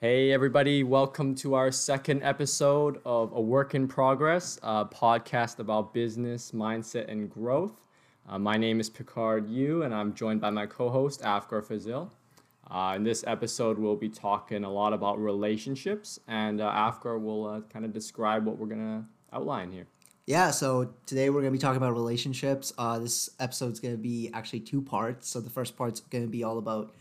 Hey, everybody, welcome to our second episode of A Work in Progress, a podcast about business, mindset, and growth. Uh, my name is Picard Yu, and I'm joined by my co host, Afgar Fazil. Uh, in this episode, we'll be talking a lot about relationships, and uh, Afgar will uh, kind of describe what we're going to outline here. Yeah, so today we're going to be talking about relationships. Uh, this episode's going to be actually two parts. So the first part's going to be all about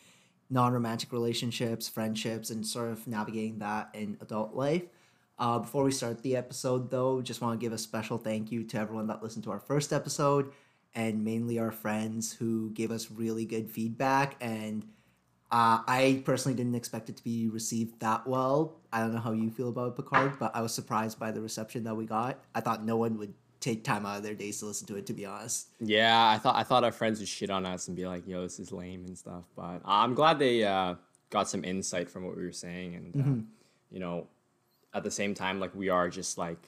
non-romantic relationships, friendships, and sort of navigating that in adult life. Uh, before we start the episode, though, just want to give a special thank you to everyone that listened to our first episode, and mainly our friends who gave us really good feedback. And uh, I personally didn't expect it to be received that well. I don't know how you feel about Picard, but I was surprised by the reception that we got. I thought no one would take time out of their days to listen to it. To be honest. Yeah, I thought I thought our friends would shit on us and be like, "Yo, this is lame" and stuff. But I'm glad they uh, got some insight from what we were saying, and uh, mm-hmm. you know, at the same time, like we are just like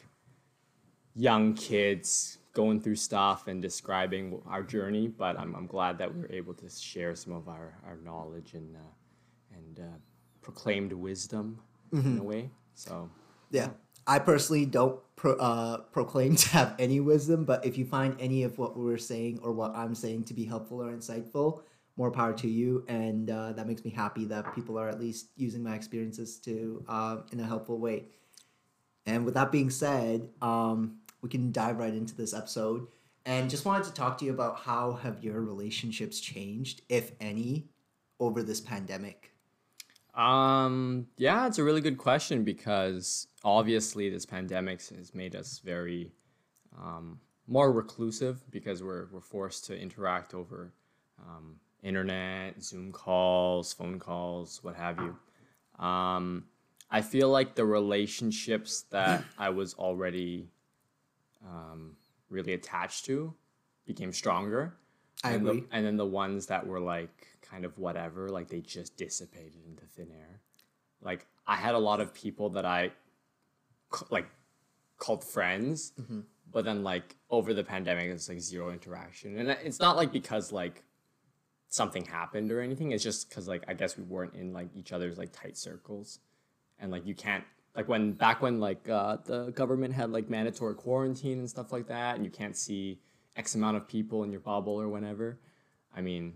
young kids going through stuff and describing our journey. But I'm I'm glad that we were able to share some of our our knowledge and uh, and uh, proclaimed wisdom mm-hmm. in a way. So yeah. I personally don't pro, uh, proclaim to have any wisdom, but if you find any of what we're saying or what I'm saying to be helpful or insightful, more power to you. And uh, that makes me happy that people are at least using my experiences to uh, in a helpful way. And with that being said, um, we can dive right into this episode. And just wanted to talk to you about how have your relationships changed, if any, over this pandemic. Um, yeah, it's a really good question because obviously this pandemic has made us very um, more reclusive because we're, we're forced to interact over um, internet, Zoom calls, phone calls, what have you. Um, I feel like the relationships that I was already um, really attached to became stronger. I and agree. The, and then the ones that were like kind of whatever, like they just dissipated into thin air. Like I had a lot of people that I like called friends, mm-hmm. but then like over the pandemic, it's like zero interaction, and it's not like because like something happened or anything. It's just because like I guess we weren't in like each other's like tight circles, and like you can't like when back when like uh, the government had like mandatory quarantine and stuff like that, and you can't see X amount of people in your bubble or whenever. I mean,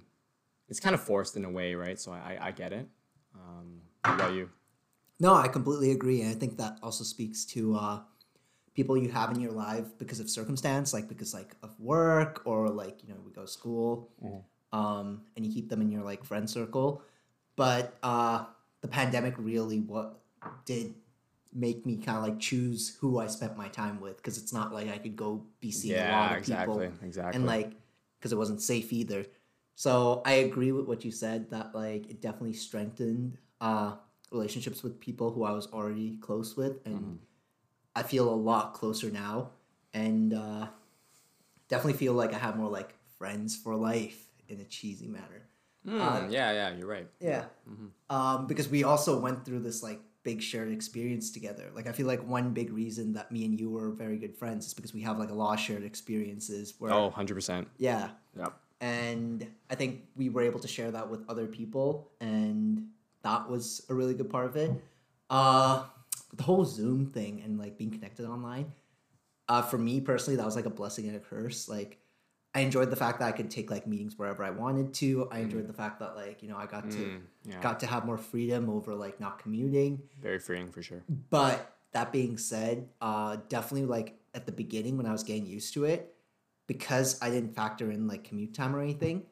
it's kind of forced in a way, right? So I I get it. Um, what about you? No, I completely agree, and I think that also speaks to uh, people you have in your life because of circumstance, like because like of work or like you know we go to school, mm-hmm. um, and you keep them in your like friend circle. But uh, the pandemic really what did make me kind of like choose who I spent my time with because it's not like I could go be seeing yeah, a lot of exactly, people, exactly, and like because it wasn't safe either. So I agree with what you said that like it definitely strengthened uh, relationships with people who I was already close with, and mm-hmm. I feel a lot closer now, and uh, definitely feel like I have more like friends for life in a cheesy manner. Mm, uh, yeah, yeah, you're right. Yeah, mm-hmm. um, because we also went through this like big shared experience together. Like I feel like one big reason that me and you were very good friends is because we have like a lot of shared experiences. Where, oh, 100%. Yeah. Yep. And I think we were able to share that with other people and that was a really good part of it. Uh, the whole Zoom thing and like being connected online. Uh, for me personally, that was like a blessing and a curse. Like, I enjoyed the fact that I could take like meetings wherever I wanted to. I enjoyed mm. the fact that like you know I got to mm, yeah. got to have more freedom over like not commuting. Very freeing for sure. But that being said, uh, definitely like at the beginning when I was getting used to it, because I didn't factor in like commute time or anything,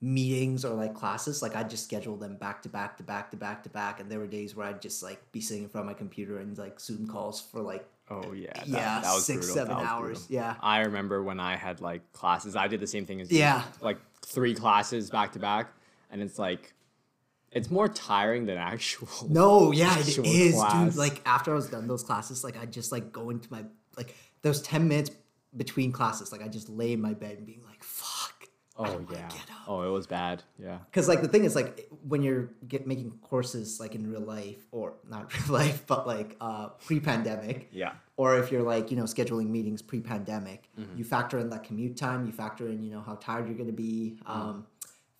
meetings or like classes, like I'd just schedule them back to back to back to back to back. And there were days where I'd just like be sitting in front of my computer and like Zoom calls for like Oh yeah, that, yeah, that was six brutal. seven hours. Brutal. Yeah, I remember when I had like classes. I did the same thing as yeah, you, like three classes back to back, and it's like it's more tiring than actual. No, yeah, actual it is, class. dude. Like after I was done those classes, like I just like go into my like those ten minutes between classes, like I just lay in my bed and being like, "Fuck." Oh yeah. Oh, it was bad. Yeah. Because like the thing is like when you're get making courses like in real life or not real life, but like uh, pre-pandemic. Yeah. Or if you're like you know scheduling meetings pre-pandemic, mm-hmm. you factor in that commute time. You factor in you know how tired you're gonna be. Mm-hmm. Um,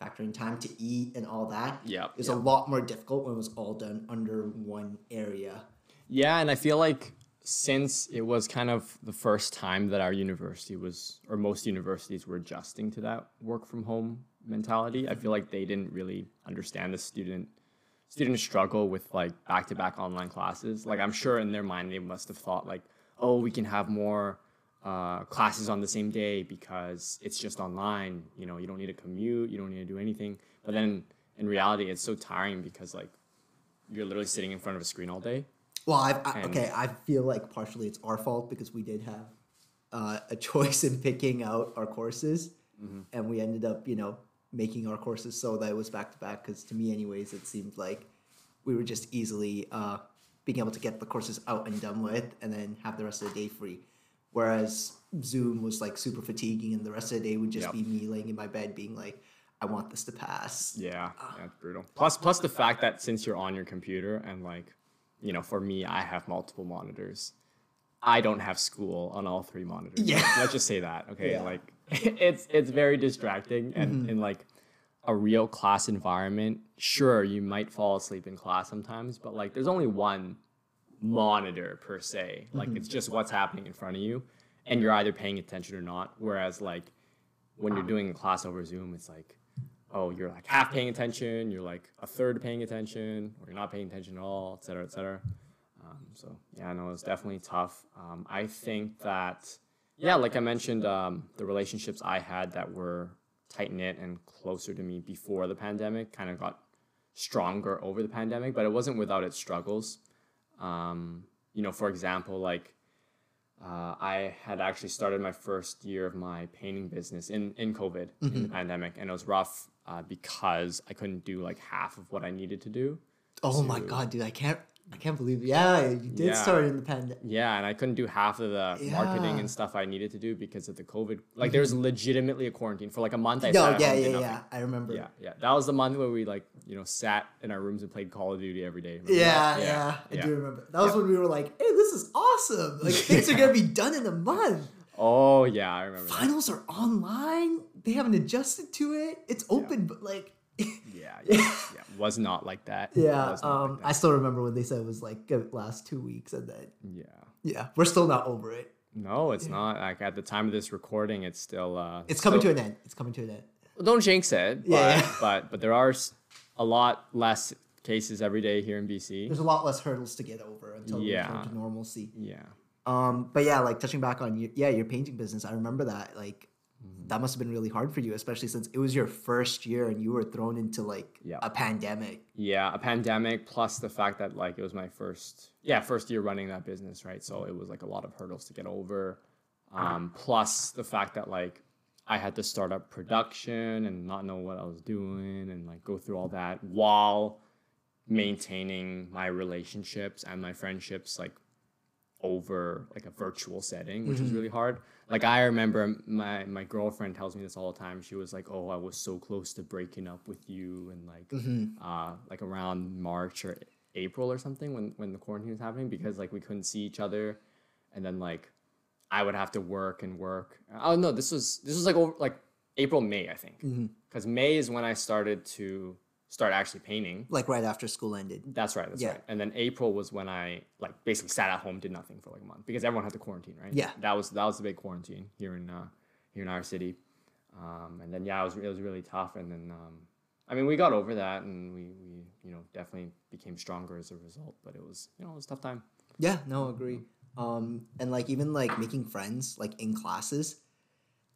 factoring time to eat and all that. Yep, It's a lot more difficult when it was all done under one area. Yeah, and I feel like since it was kind of the first time that our university was, or most universities were adjusting to that work from home mentality, I feel like they didn't really understand the student student struggle with like back to back online classes. Like I'm sure in their mind they must have thought like, oh, we can have more uh, classes on the same day because it's just online. You know, you don't need to commute, you don't need to do anything. But then in reality, it's so tiring because like you're literally sitting in front of a screen all day. Well, I've, I, okay, I feel like partially it's our fault because we did have uh, a choice in picking out our courses, Mm-hmm. and we ended up, you know, making our courses so that it was back to back. Because to me, anyways, it seemed like we were just easily uh, being able to get the courses out and done with, and then have the rest of the day free. Whereas Zoom was like super fatiguing, and the rest of the day would just Yep. be me laying in my bed, being like, "I want this to pass." Yeah, yeah, it's brutal. Plus, plus the fact that since you're on your computer and like, you know, for me, I have multiple monitors. I don't have school on all three monitors. Yeah. Let's just say that. Okay. Yeah. Like, it's it's very distracting, and mm-hmm. in like a real class environment, sure, you might fall asleep in class sometimes, but like, there's only one monitor per se. Like, it's mm-hmm. just what's happening in front of you, and you're either paying attention or not. Whereas like when you're doing a class over Zoom, it's like, oh, you're like half paying attention, you're like a third paying attention, or you're not paying attention at all, et cetera, et cetera. Um, so yeah, no, it's definitely tough. Um, I think that, yeah, like I mentioned, um, the relationships I had that were tight knit and closer to me before the pandemic kind of got stronger over the pandemic, but it wasn't without its struggles. Um, you know, for example, like uh, I had actually started my first year of my painting business in, in COVID, in the pandemic, and it was rough uh, because I couldn't do like half of what I needed to do. Oh my god, dude! I can't, I can't believe. Yeah, you did Yeah. start in the pandemic. Yeah, and I couldn't do half of the marketing and stuff I needed to do because of the COVID. Like, there was legitimately a quarantine for like a month. I No, yeah, yeah, yeah. I remember. Yeah, yeah. That was the month where we like, you know, sat in our rooms and played Call of Duty every day. Remember Yeah, yeah, I yeah. do remember. That was when we were like, "Hey, this is awesome! Like things are gonna be done in a month. Oh yeah, I remember. That. Finals are online. They haven't adjusted to it. It's open, but like, Yeah, yeah, yeah. Was not like that. yeah. Um, like I still remember when they said it was like last two weeks, and then that. yeah. yeah, we're still not over it. No, it's not. Like at the time of this recording, it's still. uh It's coming still- to an end. It's coming to an end. Don't jinx it. But, Yeah, yeah. but but there are a lot less cases every day here in BC. There's a lot less hurdles to get over until we Yeah. return to normalcy. Yeah. Um, but yeah, like touching back on your, yeah, your painting business, I remember that. Like. That must have been really hard for you, especially since it was your first year and you were thrown into like Yeah. a pandemic. Yeah, a pandemic plus the fact that like it was my first yeah, first year running that business, right? So it was like a lot of hurdles to get over. Um, plus the fact that like I had to start up production and not know what I was doing and like go through all that while maintaining my relationships and my friendships like over like a virtual setting, which is mm-hmm. really hard. Like I remember my my girlfriend tells me this all the time. She was like, "Oh, I was so close to breaking up with you," and like mm-hmm. uh, like around March or April or something when when the quarantine was happening because like we couldn't see each other, and then like I would have to work and work. Oh no, this was this was like over like April May I think mm-hmm. because May is when I started to start actually painting. Like right after school ended. That's right. That's Yeah. right. And then April was when I like basically sat at home, did nothing for like a month because everyone had to quarantine, right? Yeah. That was that was the big quarantine here in uh, here in our city. Um, and then yeah, it was it was really tough. And then um, I mean, we got over that, and we we you know definitely became stronger as a result. But it was you know it was a tough time. Yeah, no, agree. Um, and like even like making friends like in classes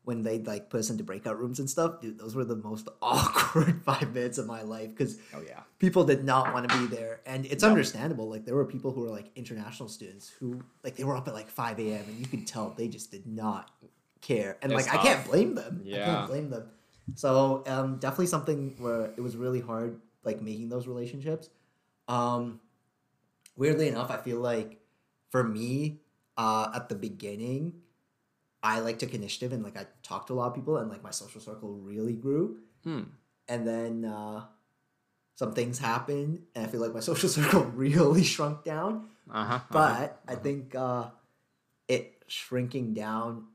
when they like put us into breakout rooms and stuff, dude, those were the most awkward five minutes of my life because Oh yeah. people did not want to be there. And it's understandable like there were people who were like international students who like they were up at like 5 a.m and you could tell they just did not care. And It's like i can't blame them. Yeah, i can't blame them. So um definitely something where it was really hard like making those relationships. Um weirdly enough i feel like for me uh at the beginning i like took initiative and like i talked to a lot of people and like my social circle really grew Hmm. and then uh, some things happened, and I feel like my social circle really shrunk down. Uh huh. But I think uh, it shrinking down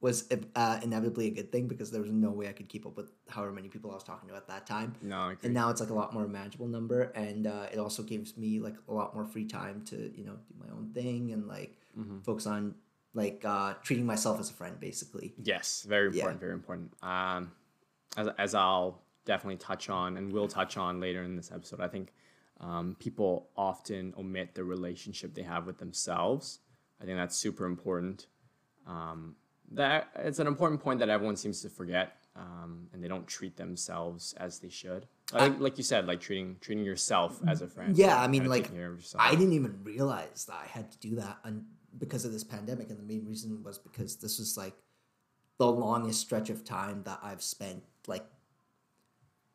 was uh, inevitably a good thing because there was no way I could keep up with however many people I was talking to at that time. No. And now it's like a lot more manageable number, and uh, it also gives me like a lot more free time to you know do my own thing and like Mm-hmm. focus on like uh, treating myself as a friend, basically. Yes, very Yeah. important, very important. Um, as, as I'll definitely touch on and will touch on later in this episode, I think um, people often omit the relationship they have with themselves. I think that's super important. Um, that it's an important point that everyone seems to forget, um, and they don't treat themselves as they should. Like, like you said, like treating treating yourself as a friend. Yeah, I mean, like taking care of yourself. I didn't even realize that I had to do that un- because of this pandemic, and the main reason was because this was like the longest stretch of time that I've spent like.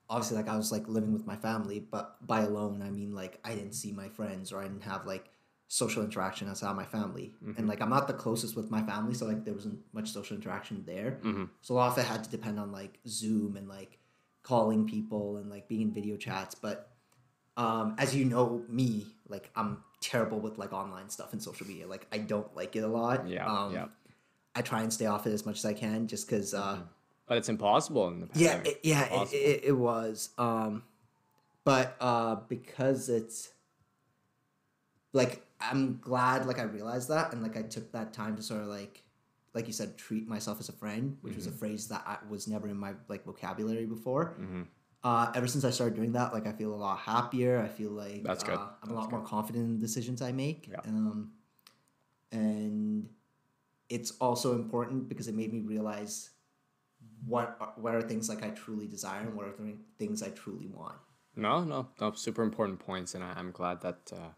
Obviously, like I was like living with my family, but by alone I mean like I didn't see my friends or I didn't have like social interaction outside of my family, and like I'm not the closest with my family, so like there wasn't much social interaction there. So a lot of it had to depend on like Zoom and like calling people and like being in video chats, but um, as you know me, like I'm terrible with like online stuff and social media. Like I don't like it a lot. Yeah, Um, yeah. I try and stay off it as much as I can, just because. Uh, but it's impossible in the Yeah, it, yeah, it, it, it was. Um, but uh, because it's like I'm glad like I realized that and like I took that time to sort of like like you said treat myself as a friend, which was a Mm-hmm. phrase that I was never in my like vocabulary before. Mm-hmm. Uh, ever since I started doing that, like I feel a lot happier. I feel like That's good. Uh, I'm a That's lot more confident in the decisions I make. Yeah. Um, and it's also important because it made me realize what are, what are things like I truly desire and what are the things I truly want. No, no, no. Super important points, and I, I'm glad that uh,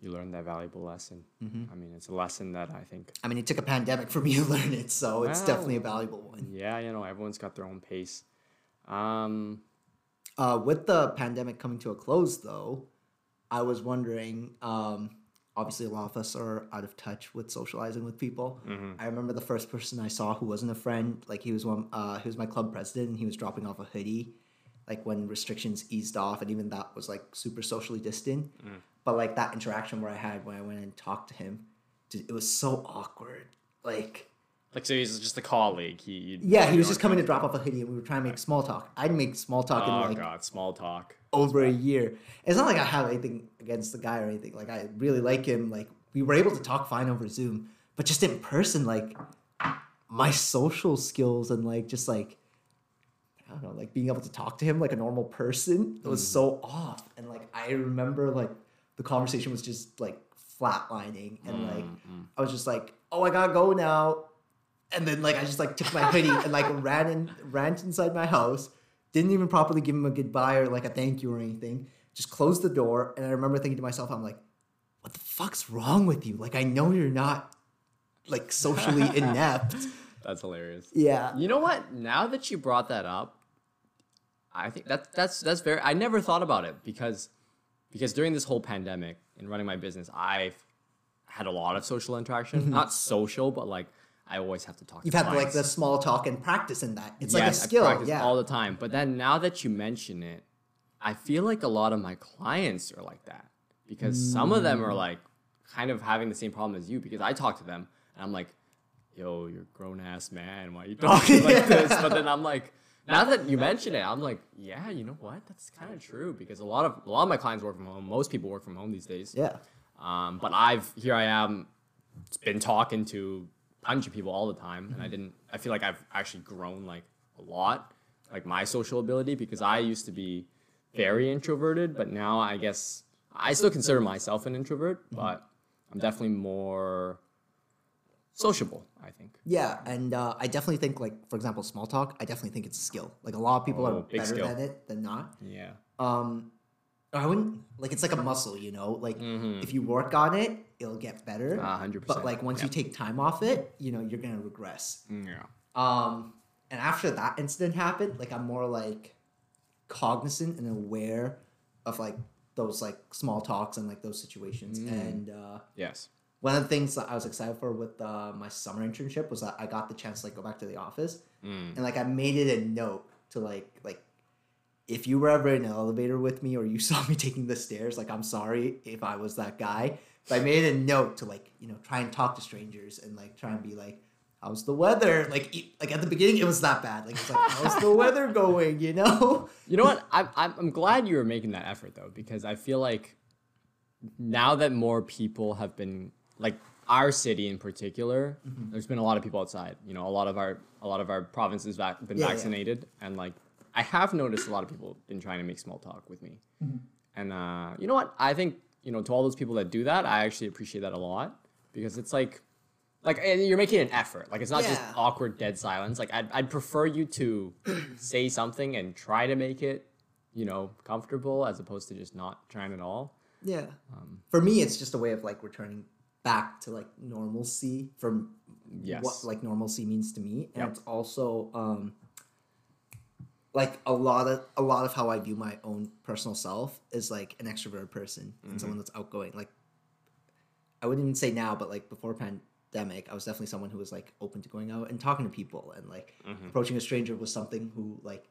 you learned that valuable lesson. Mm-hmm. I mean, it's a lesson that I think, I mean, it took a pandemic for me to learn it, so it's definitely a valuable one. yeah, you know, everyone's got their own pace. Um, Uh, with the pandemic coming to a close, though, I was wondering. Um, obviously, a lot of us are out of touch with socializing with people. I remember the first person I saw who wasn't a friend. Like he was one. Uh, he was my club president, and he was dropping off a hoodie, like when restrictions eased off, and even that was like super socially distant. But like that interaction where I had when I went and talked to him, it was so awkward. Like. Like, so he's just a colleague. He, Yeah, he was just coming to drop off a hoodie, and we were trying to make small talk. I'd make small talk in Oh like god, small talk. over a year. It's not like I have anything against the guy or anything. Like I really like him. Like we were able to talk fine over Zoom, but just in person, like my social skills and like just like I don't know, like being able to talk to him like a normal person was mm. so off. And like I remember like the conversation was just like flatlining and like mm, mm. I was just like, oh I gotta go now. And then like I just like took my hoodie and like ran in ran inside my house. Didn't even properly give him a goodbye or like a thank you or anything. Just closed the door and I remember thinking to myself, I'm like, what the fuck's wrong with you? Like I know you're not like socially inept. That's hilarious. Yeah. You know what? Now that you brought that up, I think that's that's that's very. I never thought about it because because during this whole pandemic and running my business, I've had a lot of social interaction. Mm-hmm. Not social, but like I always have to talk. You've to had like the small talk and practice in that. It's like a Yes, I skill. practice Yeah. all the time. But then now that you mention it, I feel like a lot of my clients are like that because some of them are like kind of having the same problem as you because I talk to them and I'm like, yo, you're a grown ass man. Why are you talking like this? But then I'm like, now that you mention it, I'm like, yeah, you know what? That's kind of true because a lot of a lot of my clients work from home. Most people work from home these days. yeah. Um, but I've here I am, been talking to of people all the time, and I didn't. I feel like I've actually grown like a lot, like my social ability, because I used to be very introverted, but now I guess I still consider myself an introvert, but I'm definitely more sociable. I think. Yeah, and uh, I definitely think, like for example, small talk. I definitely think it's a skill. Like a lot of people Oh, are better skill. at it than not. Yeah. Um, I wouldn't like it's like a muscle, you know. Like Mm-hmm. if you work on it, it'll get better. A hundred But percent. like once you take time off it, you know, you're gonna regress. Yeah. Um, and after that incident happened, like I'm more like cognizant and aware of like those like small talks and like those situations. Mm. And uh, Yes. one of the things that I was excited for with uh, my summer internship was that I got the chance to like go back to the office Mm. and like I made it a note to like like if you were ever in an elevator with me or you saw me taking the stairs, like I'm sorry if I was that guy. But I made a note to like, you know, try and talk to strangers and like try and be like, how's the weather? Like, like at the beginning, it was that bad. Like, it's like, how's the weather going? You know? You know what? I'm, I'm, glad you were making that effort though, because I feel like now that more people have been like our city in particular, mm-hmm. there's been a lot of people outside. You know, a lot of our a lot of our provinces vac- been Yeah, yeah. vaccinated, and like I have noticed a lot of people been trying to make small talk with me. And uh, you know what? I think you know to all those people that do that, I actually appreciate that a lot because it's like. Like you're making an effort. Like it's not just awkward dead silence. Like I'd, I'd prefer you to say something and try to make it, you know, comfortable as opposed to just not trying at all. Yeah. For me, it's just a way of like returning back to like normalcy from Yes. what like normalcy means to me, and Yep. it's also um like a lot of a lot of how I view my own personal self is like an extroverted person and someone mm-hmm. that's outgoing. Like I wouldn't even say now, but like before pandemic, I was definitely someone who was like open to going out and talking to people and like mm-hmm. approaching a stranger was something who like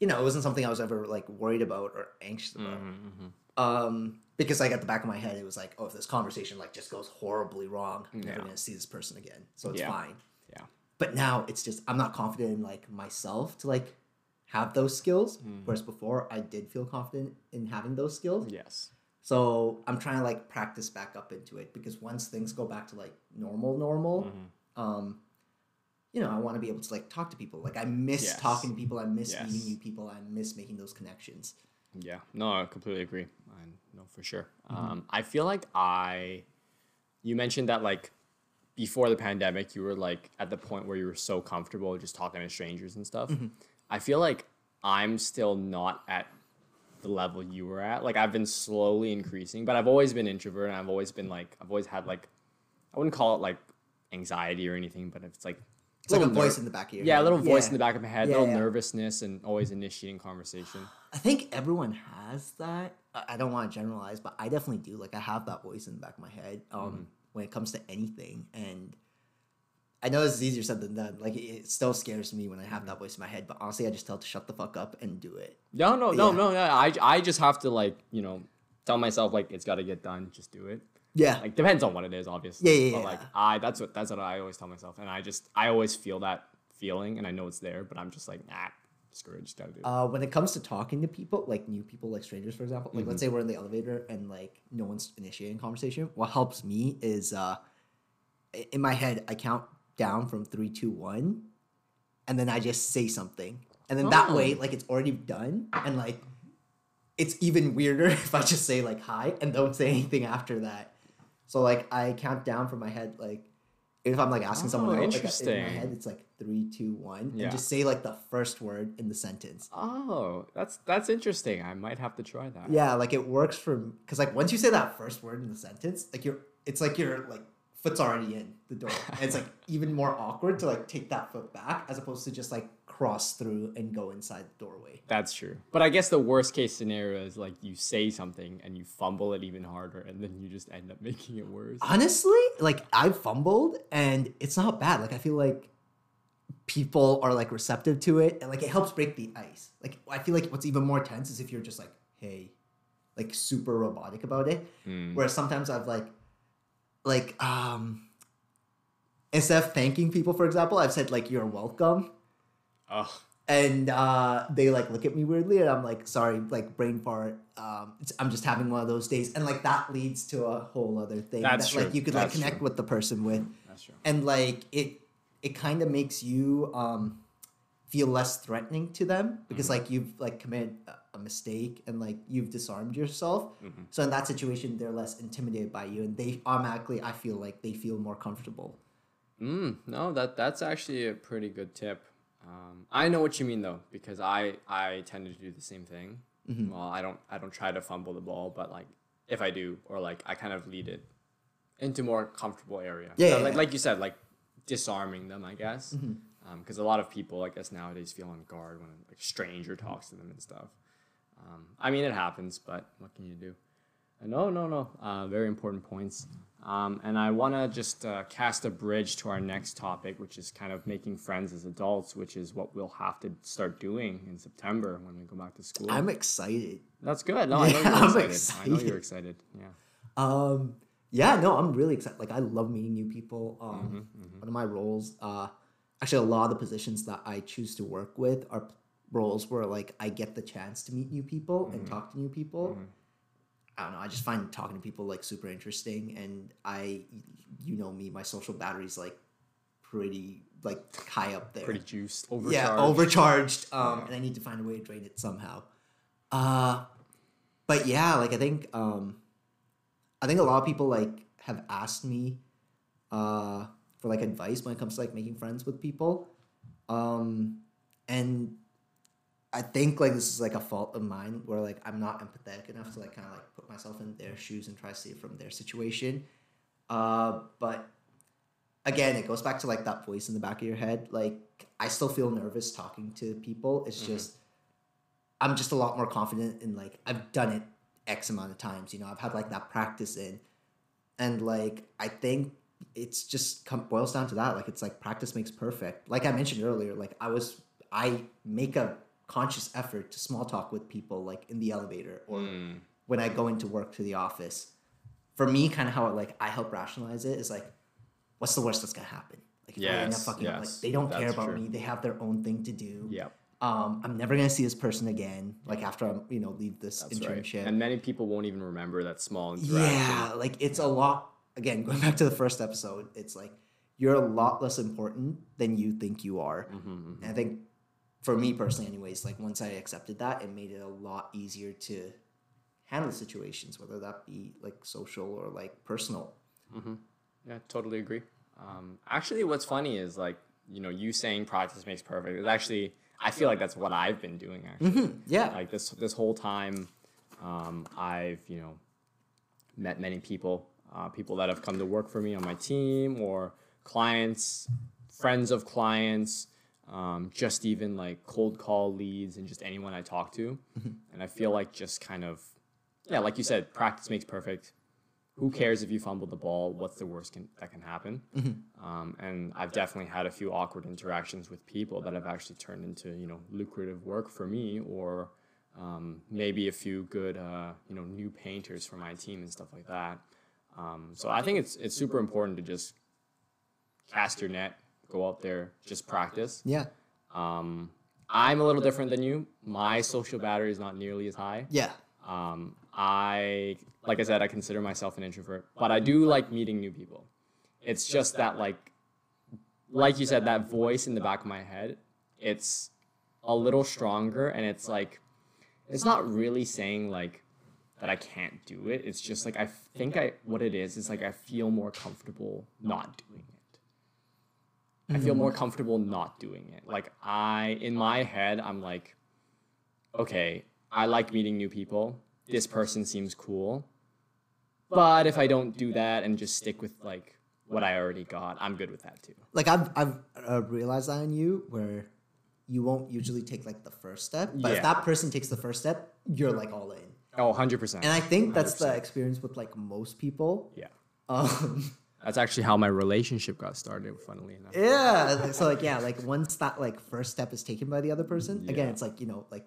you know, it wasn't something I was ever like worried about or anxious about. Mm-hmm, um, because like at the back of my head, it was like, oh, if this conversation like just goes horribly wrong, I'm never gonna see this person again. So it's Yeah. fine. Yeah. But now it's just I'm not confident in like myself to like have those skills. Mm. Whereas before I did feel confident in having those skills. Yes. So I'm trying to like practice back up into it because once things go back to like normal, normal, Mm-hmm. um, you know, I want to be able to like talk to people. Like I miss Yes. talking to people. I miss Yes. meeting new people. I miss making those connections. Yeah. No, I completely agree. I know for sure. Mm-hmm. Um, I feel like I, you mentioned that like before the pandemic, you were like at the point where you were so comfortable just talking to strangers and stuff. Mm-hmm. I feel like I'm still not at the level you were at. Like I've been slowly increasing, but I've always been introvert and I've always been like, I've always had like, I wouldn't call it like anxiety or anything, but it's like, It's like a voice ner- in the back of your head. yeah, a little voice in the back of my head, Yeah, little yeah. nervousness and always initiating conversation. I think everyone has that. I I don't want to generalize, but I definitely do. Like I have that voice in the back of my head um, Mm-hmm. when it comes to anything, and I know this is easier said than done. Like it, still scares me when I have that voice in my head, but honestly, I just tell it to shut the fuck up and do it. No, no, no, Yeah. no, no. I, I just have to like, you know, tell myself like it's got to get done. Just do it. Yeah, Like depends on what it is, obviously. Yeah, yeah, But yeah. like I, that's what that's what I always tell myself, and I just I always feel that feeling, and I know it's there, but I'm just like, nah, screw it, just gotta do it. uh, when it comes to talking to people, like new people, like strangers, for example, like Mm-hmm. let's say we're in the elevator and like no one's initiating conversation. What helps me is uh, in my head, I count down from three, two, one, and then I just say something, and then that Oh. way, like it's already done, and like it's even weirder if I just say like hi and don't say anything after that. So like I count down from my head, like if I'm like asking someone Oh, out, like, in interesting. my head, it's like three, two, one, Yeah. and just say like the first word in the sentence. oh, that's that's interesting. I might have to try that. Yeah, like it works for because like once you say that first word in the sentence, like you're it's like you're like foot's already in the door. and it's like even more awkward to like take that foot back as opposed to just like cross through and go inside the doorway. That's true. But I guess the worst case scenario is like you say something and you fumble it even harder, and then you just end up making it worse. Honestly, like I've fumbled and it's not bad. Like I feel like people are like receptive to it and like it helps break the ice. Like I feel like what's even more tense is if you're just like, hey, like super robotic about it. Mm. Whereas sometimes I've like like um instead of thanking people, for example, I've said like you're welcome. And uh, they like look at me weirdly, and I'm like, sorry, like brain fart. Um, it's, I'm just having one of those days, and like that leads to a whole other thing That's that true. like you could like connect true. with the person with, That's true. and like it it kind of makes you um feel less threatening to them because Mm-hmm. like you've like committed a- mistake and like you've disarmed yourself. Mm-hmm. So in that situation, they're less intimidated by you, and they automatically, I feel like they feel more comfortable. Mm, no, that that's actually a pretty good tip. Um, I know what you mean though, because I I tend to do the same thing. Mm-hmm. Well, I don't I don't try to fumble the ball, but like if I do, or like I kind of lead it into more comfortable area. Yeah, So, yeah, like yeah. like you said, like disarming them, I guess. Mm-hmm. Because a lot of people, I guess nowadays, feel on guard when like a stranger talks to them and stuff. Um, I mean, it happens, but what can you do? Uh, No, no, no. Uh, very important points. Um, and I want to just uh, cast a bridge to our next topic, which is kind of making friends as adults, which is what we'll have to start doing in September when we go back to school. I'm excited. That's good. No, I know you're I'm excited. I know you're excited. Yeah. Um, yeah, no, I'm really excited. Like I love meeting new people. Um, Mm-hmm, One of my roles, uh, actually, a lot of the positions that I choose to work with are roles where like I get the chance to meet new people and Mm-hmm. talk to new people. I don't know. I just find talking to people like super interesting, and I, you know me, my social battery's like pretty like high up there. Pretty juiced, overcharged. Yeah, overcharged. Um, and I need to find a way to drain it somehow. Uh, but yeah, like I think, um, I think a lot of people like have asked me, uh, for like advice when it comes to like making friends with people, um, and I think like this is like a fault of mine where like I'm not empathetic enough to like kind of like put myself in their shoes and try to see it from their situation. Uh, but again, it goes back to like that voice in the back of your head. Like I still feel nervous talking to people. It's just I'm just a lot more confident in like I've done it X amount of times. You know, I've had like that practice in, and like I think it's just come boils down to that. Like it's like practice makes perfect. Like I mentioned earlier, like I was I make a conscious effort to small talk with people like in the elevator or when I go into work to the office. For me, kind of how it, like I help rationalize it is like, what's the worst that's gonna happen? Like if I end up Yes, fucking up, like they don't care about true. me. They have their own thing to do. Yep. Um, I'm never gonna see this person again. Like after I'm, you know, leave this That's right. internship. And many people won't even remember that small interaction. Yeah, like it's a lot. Again, going back to the first episode, it's like you're a lot less important than you think you are. Mm-hmm, And I think for me personally, anyways, like once I accepted that, it made it a lot easier to handle situations, whether that be like social or like personal. Yeah, totally agree. Um, actually, what's funny is like you know you saying practice makes perfect. Is actually I feel like that's what I've been doing actually. Yeah, Like this this whole time, um, I've you know met many people, uh, people that have come to work for me on my team or clients, friends of clients, um, just even like cold call leads and just anyone I talk to. And I feel like just kind of yeah, like you said, practice makes perfect. Who cares if you fumble the ball? What's the worst can, that can happen? Um, and I've definitely had a few awkward interactions with people that have actually turned into you know lucrative work for me, or um, maybe a few good uh, you know new painters for my team and stuff like that. Um, so I think it's it's super important to just cast your net, go out there, just practice. yeah, Um, I'm a little different than you. My social battery is not nearly as high. yeah, Um, I, like I said, I consider myself an introvert, but I do like meeting new people. It's just that, like, like you said, that voice in the back of my head, it's a little stronger, and it's like, it's not really saying like that I can't do it. It's just like I think I what it is is like I feel more comfortable not doing it. I feel more comfortable not doing it. Like I in my head I'm like okay, I like meeting new people. This person seems cool. But if I don't do that and just stick with like what I already got, I'm good with that too. like I've I've uh, realized that in you where you won't usually take like the first step, but if that person takes the first step, you're like all in. Oh, 100%. And I think that's the experience with like most people. yeah. Um, That's actually how my relationship got started, funnily enough. yeah. So like yeah, like once that like first step is taken by the other person, again, it's like you know like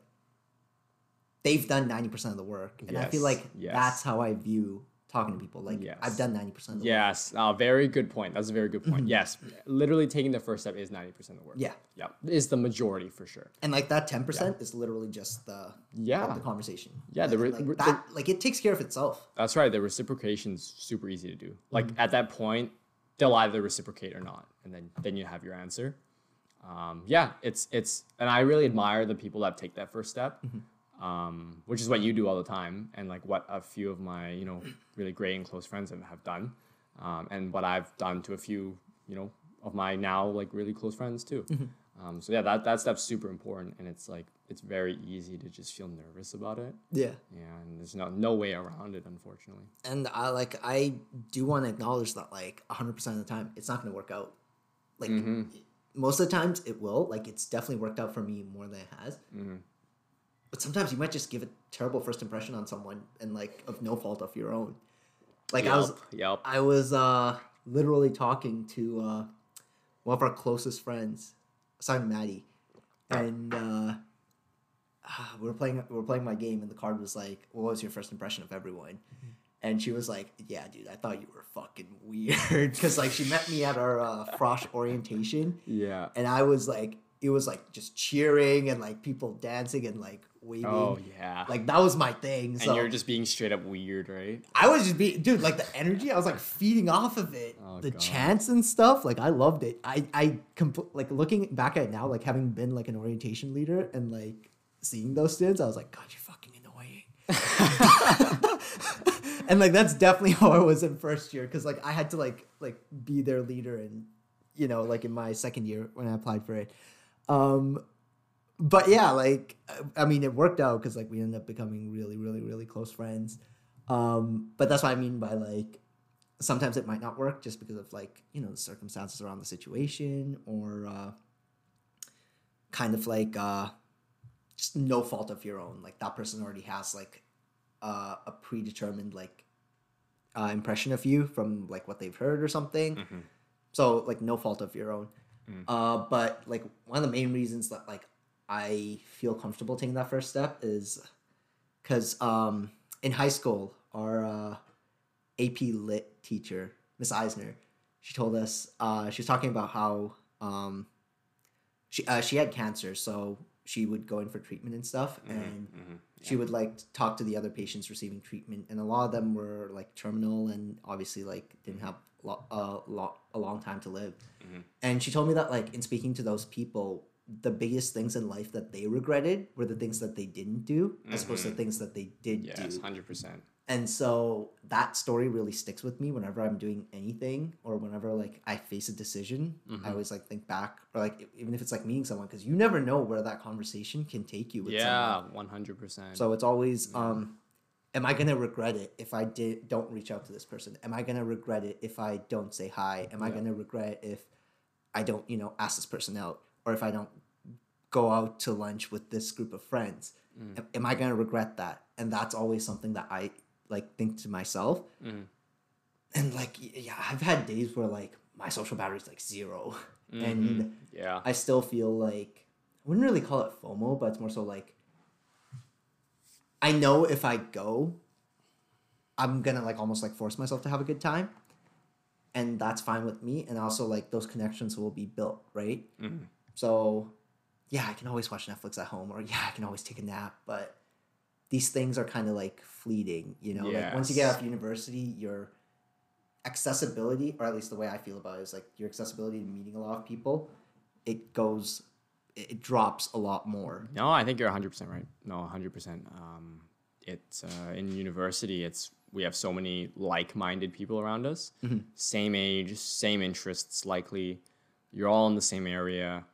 they've done ninety percent of the work, and I feel like yes. that's how I view talking to people. Like Yes. I've done ninety percent of the work. Yes, uh, very good point. That's a very good point. Yes, literally taking the first step is 90% of the work. Yeah. Yeah, is the majority for sure. And like that ten percent is literally just the Yeah. the conversation. Yeah, the like, re- like re- that like it takes care of itself. That's right. The reciprocation's super easy to do. Like Mm-hmm. at that point, they'll either reciprocate or not, and then then you have your answer. Um, yeah, it's it's, and I really admire the people that take that first step, Mm-hmm. Um, which is what you do all the time, and like what a few of my you know really great and close friends have, have done, um, and what I've done to a few you know of my now like really close friends too. Mm-hmm. Um, so yeah, that that step's super important, and it's like it's very easy to just feel nervous about it. Yeah. Yeah, and there's no no way around it, unfortunately. And I like I do want to acknowledge that like hundred percent of the time it's not going to work out. Like Mm-hmm. most of the times it will. Like it's definitely worked out for me more than it has. Mm-hmm. But sometimes you might just give a terrible first impression on someone and like of no fault of your own. Like I was Yep. I was uh literally talking to uh one of our closest friends, Simon Maddie, and uh we were playing we were playing my game and the card was like, "What was your first impression of everyone?" and she was like, "Yeah, dude, I thought you were fucking weird," because like she met me at our uh, frosh orientation, Yeah. and I was like, it was like just cheering and like people dancing and like waving. Oh yeah. Like that was my thing. So and you're just being straight up weird, right? I was just being, dude, like the energy, I was like feeding off of it. Oh, the God. chants and stuff, like I loved it. I, I, compl- like looking back at it now, like having been like an orientation leader and like seeing those students, I was like, God, you're fucking annoying. and like that's definitely how I was in first year because like I had to like like be their leader and you know like in my second year when I applied for it. Um, but yeah, like I mean, it worked out because like we ended up becoming really, really, really close friends. Um, but that's what I mean by like sometimes it might not work just because of like you know the circumstances around the situation or uh, kind of like uh, just no fault of your own. Like that person already has like uh, a predetermined like uh, impression of you from like what they've heard or something. Mhm. So like no fault of your own. Mm. Uh, but like one of the main reasons that like I feel comfortable taking that first step is because um, in high school our uh, AP Lit teacher Miss Eisner she told us uh, she was talking about how um, she uh, she had cancer so she would go in for treatment and stuff and Mhm. she would like talk to the other patients receiving treatment and a lot of them were like terminal and obviously like didn't have lo- uh, lo- a long time to live Mhm. and she told me that like in speaking to those people the biggest things in life that they regretted were the things that they didn't do as opposed to the things that they did Yes, do hundred percent. and so that story really sticks with me whenever i'm doing anything or whenever like i face a decision Mm-hmm. i always like think back or like even if it's like meeting someone because you never know where that conversation can take you with someone Yeah, one hundred percent. so it's always, um, am I gonna regret it if I did don't reach out to this person? Am I gonna regret it if I don't say hi? Am I gonna regret if I don't, you know, ask this person out, or if I don't go out to lunch with this group of friends? Mm. Am, I gonna regret that? And that's always something that I like think to myself. Mhm. And like, yeah, I've had days where like my social battery's like 0 Mm-hmm. and yeah. I still feel like I wouldn't really call it FOMO, but it's more so like I know if I go, I'm gonna like almost like force myself to have a good time, and that's fine with me. And also like those connections will be built, right? Mhm. So, yeah, I can always watch Netflix at home, or yeah, I can always take a nap, but these things are kind of like fleeting, you know. Like once you get Yes. off university, your accessibility, or at least the way I feel about it, is like your accessibility to meeting a lot of people, it goes, it drops a lot more. No, I think you're 100% right. No, 100%. Um, it's uh, in university, it's we have so many like-minded people around us. Same age, same interests likely. You're all in the same area.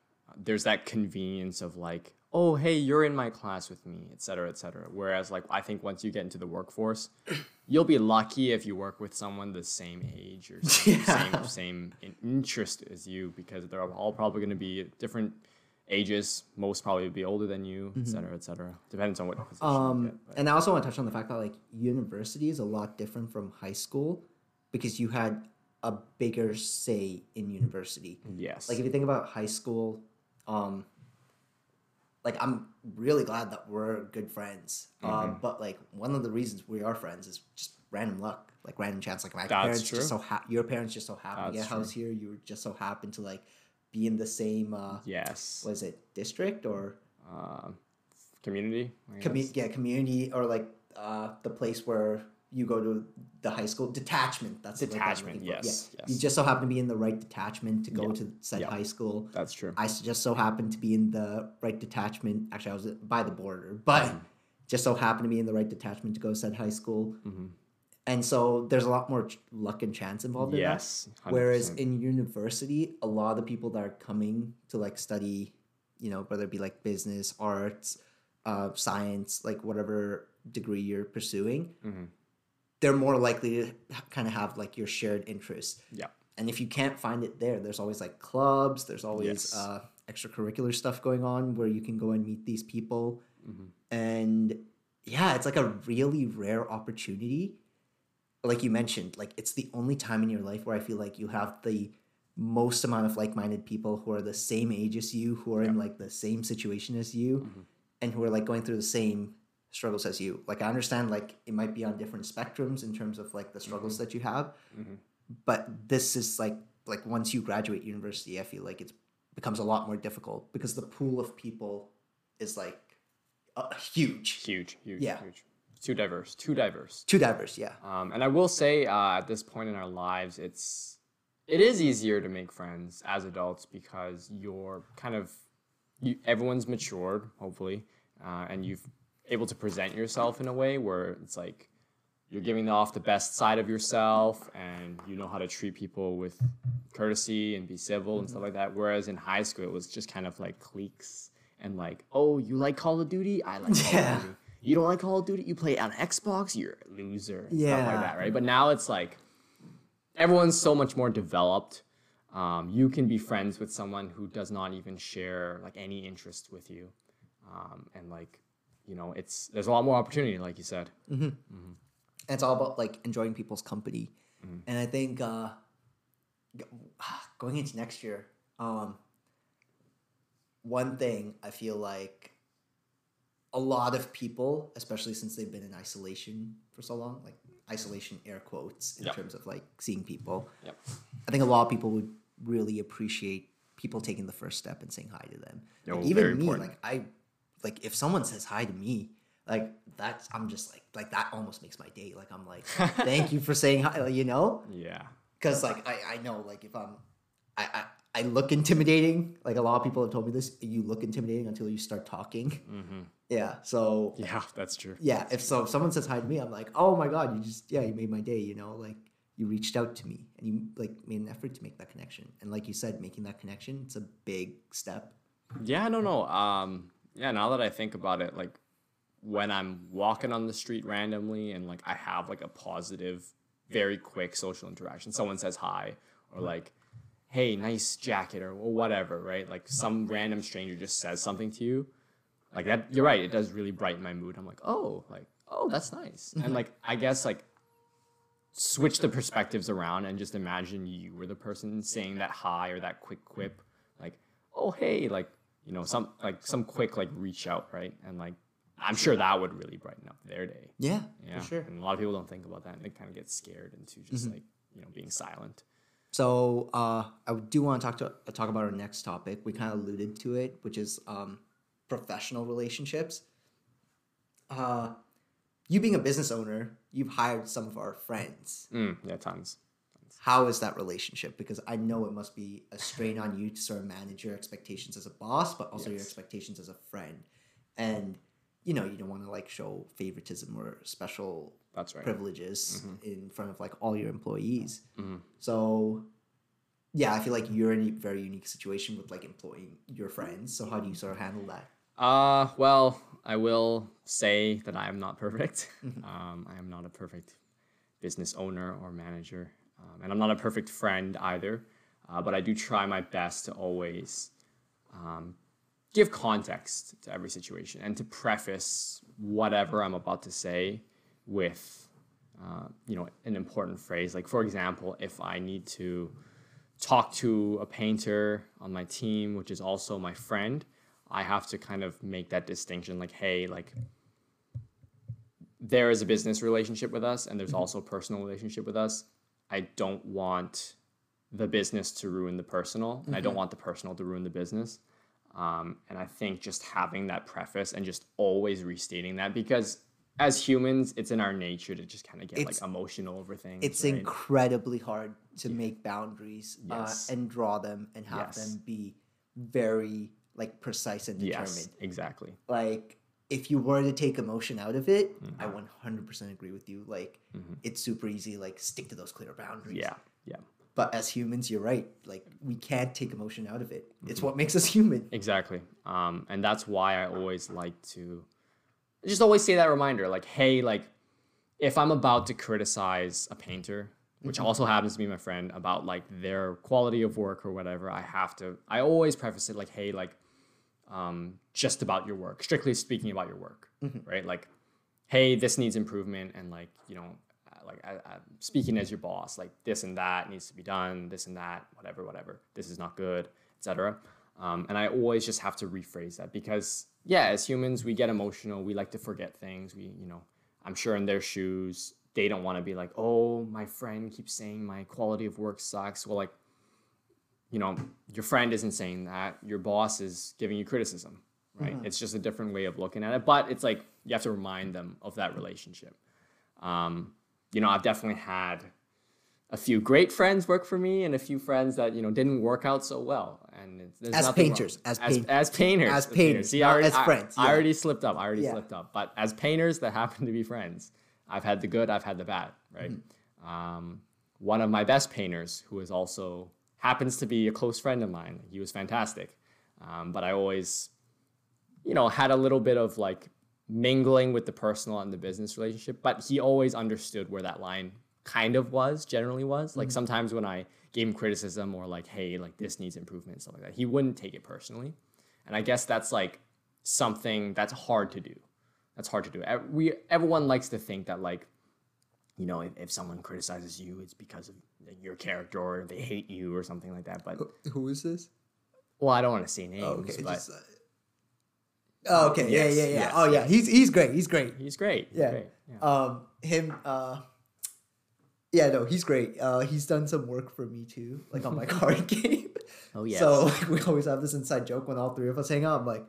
There's that convenience of like, "Oh, hey, you're in my class with me," et cetera, et cetera. Whereas like I think once you get into the workforce, you'll be lucky if you work with someone the same age or same Yeah. same, same interest as you because they're all probably going to be different ages. Most probably be older than you, et cetera, et cetera. Depends on what position Um, get. and I also want to touch on the fact that like university is a lot different from high school because you had a bigger say in university. yes. Like if you think about high school, um, like I'm really glad that we're good friends. Uh, Mm-hmm. but like one of the reasons we are friends is just random luck, like random chance. Like my That's parents true. just so ha- your parents just so happen to get a house here. You were just so happen to like be in the same uh, yes. was it district or Uh, community. Commu- yeah community or like uh, the place where you go to the high school detachment. That's the that Detachment, yes, Yeah. yes. You just so happen to be in the right detachment to go Yeah. to said Yeah. high school. That's true. I just so happened to be in the right detachment. Actually, I was by the border, but Mm-hmm. just so happened to be in the right detachment to go to said high school. Mm-hmm. And so there's a lot more ch- luck and chance involved in that. yes. 100%. Whereas in university, a lot of the people that are coming to like study, you know, whether it be like business, arts, uh, science, like whatever degree you're pursuing, Mhm. They're more likely to kind of have like your shared interests. yeah. And if you can't find it there, there's always like clubs, there's always Yes. uh, extracurricular stuff going on where you can go and meet these people. Mhm. And yeah, it's like a really rare opportunity. Like you mentioned, like it's the only time in your life where I feel like you have the most amount of like-minded people who are the same age as you, who are in like the same situation as you, Mm-hmm. and who are like going through the same struggles as you. Like I understand like it might be on different spectrums in terms of like the struggles that you have. But this is like like once you graduate university, I feel like it becomes a lot more difficult because the pool of people is like uh, huge. Huge, huge, Yeah. huge. Too diverse, too diverse. Too diverse, yeah. Um, and I will say, uh, at this point in our lives, it's it is easier to make friends as adults because you're kind of you, everyone's matured, hopefully, uh, and you've able to present yourself in a way where it's like you're giving off the best side of yourself, and you know how to treat people with courtesy and be civil and stuff like that. Whereas in high school, it was just kind of like cliques and like, oh, you like Call of Duty? I like Call Yeah. of Duty. You don't like Call of Duty? You play it on Xbox? You're a loser. Yeah. Stuff like that, right? But now it's like everyone's so much more developed. Um, you can be friends with someone who does not even share like any interest with you, um, and like you know, it's there's a lot more opportunity, like you said. and it's all about like enjoying people's company and i think uh going into next year um one thing i feel like a lot of people especially since they've been in isolation for so long like isolation air quotes in Yep. terms of like seeing people Yep. i think a lot of people would really appreciate people taking the first step and saying hi to them like Oh, even me important. like i like if someone says hi to me like that's i'm just like like that almost makes my day like i'm like thank you for saying hi you know Yeah. because like I, I know like if i'm I, I i look intimidating like a lot of people have told me this you look intimidating until you start talking Mm-hmm. yeah so Yeah, that's true. yeah if so if someone says hi to me i'm like oh my god you just yeah you made my day you know like you reached out to me and you like made an effort to make that connection and like you said making that connection it's a big step Yeah, no, no. Um, yeah, now that I think about it, like when I'm walking on the street randomly and like I have like a positive, very quick social interaction, someone says hi or like, hey, nice jacket or, or whatever, right? Like some random stranger just says something to you. Like that, you're right. It does really brighten my mood. I'm like, oh, like, oh, that's nice. Mm-hmm. And like, I guess like switch the perspectives around and just imagine you were the person saying that hi or that quick quip like oh hey like you know some like some quick like reach out right? And like i'm sure that would really brighten up their day. Yeah, yeah. for sure. And a lot of people don't think about that and they kind of get scared into just like you know being silent. So uh, I do want to talk to uh, talk about our next topic. We kind of alluded to it, which is um, professional relationships. Uh, you being a business owner, you've hired some of our friends. mm, yeah tons How is that relationship? Because I know it must be a strain on you to sort of manage your expectations as a boss, but also your expectations as a friend. And you know, you don't want to like show favoritism or special that's right privileges Mm-hmm. in front of like all your employees. Mhm. So, yeah, I feel like you're in a very unique situation with like employing your friends. So, how do you sort of handle that? Uh, well, I will say that I am not perfect. Um, I am not a perfect business owner or manager, um, and I'm not a perfect friend either. Uh, but I do try my best to always um, give context to every situation and to preface whatever I'm about to say with, uh, you know, an important phrase. Like, for example, if I need to talk to a painter on my team, which is also my friend, I have to kind of make that distinction like, hey, like there is a business relationship with us and there's also a personal relationship with us. I don't want the business to ruin the personal, and I don't want the personal to ruin the business. Um, and I think just having that preface and just always restating that because as humans, it's in our nature to just kind of get It's- like emotional over things. It's right? incredibly hard to make boundaries Yes. uh, and draw them and have Yes. them be very like precise and determined. yes, exactly. Like, if you were to take emotion out of it, I Mm-hmm. 100% agree with you. Like, it's super easy. Like, stick to those clear boundaries. Yeah, yeah. But as humans, you're right. Like, we can't take emotion out of it. Mm-hmm. It's what makes us human. Exactly. Um, and that's why I always like to just always say that reminder like, hey, like, if I'm about to criticize a painter, which also happens to be my friend, about like their quality of work or whatever, I have to, I always preface it like, hey, like, um, just about your work, strictly speaking about your work, right? Like, hey, this needs improvement, and like, you know, uh, like I, I'm speaking as your boss, like this and that needs to be done, this and that, whatever, whatever. This is not good, etc. Um, and I always just have to rephrase that because yeah, as humans, we get emotional. We like to forget things. We, you know, I'm sure in their shoes, they don't want to be like, oh, my friend keeps saying my quality of work sucks. Well, like, you know, your friend isn't saying that. Your boss is giving you criticism, right? It's just a different way of looking at it. But it's like you have to remind them of that relationship. Um, you know, I've definitely had a few great friends work for me and a few friends that you know didn't work out so well. And As painters, as as, paint- as painters, as painters, See, I already, as I- friends, I, yeah. already slipped up. I already Yeah. slipped up. But as painters that happen to be friends, I've had the good, I've had the bad. Right. Mm-hmm. Um, one of my best painters, who is also happens to be a close friend of mine, he was fantastic. Um, but I always, you know, had a little bit of like mingling with the personal and the business relationship, but he always understood where that line kind of was, generally was. Like sometimes when I gave him criticism or like, hey, like this needs improvement and stuff like that, he wouldn't take it personally. And I guess that's like something that's hard to do. That's hard to do. We everyone likes to think that like, you know, if, if someone criticizes you, it's because of your character or they hate you or something like that. But Who is this? well, I don't want to say names, Oh, okay. but just, uh, oh, okay. Yes, yeah, yeah, yeah. yes, oh, yeah. He's he's great. He's great. he's great. He's Yeah. great. Yeah. Um, him. Uh, yeah, no, he's great. Uh, he's done some work for me too, like on my card game. Oh, yeah. So like, we always have this inside joke when all three of us hang out. I'm like,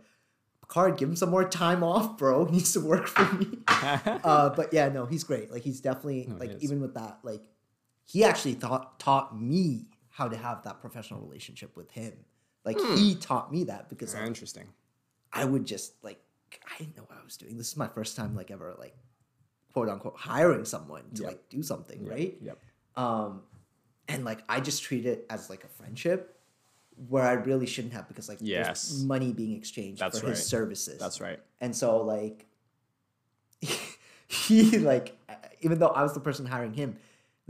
card, give him some more time off, bro. He needs to work for me. uh, but yeah, no, he's great. Like he's definitely No, he like even with that, like he actually thought taught me how to have that professional relationship with him. Like Hmm. he taught me that because like, Interesting. I would just like I didn't know what I was doing. This is my first time like ever like quote unquote hiring someone to Yep. like do something, right? Yep. Um and like I just treat it as like a friendship where I really shouldn't have because like there's Yes. money being exchanged That's for right. his services. That's right. And so like he like even though I was the person hiring him,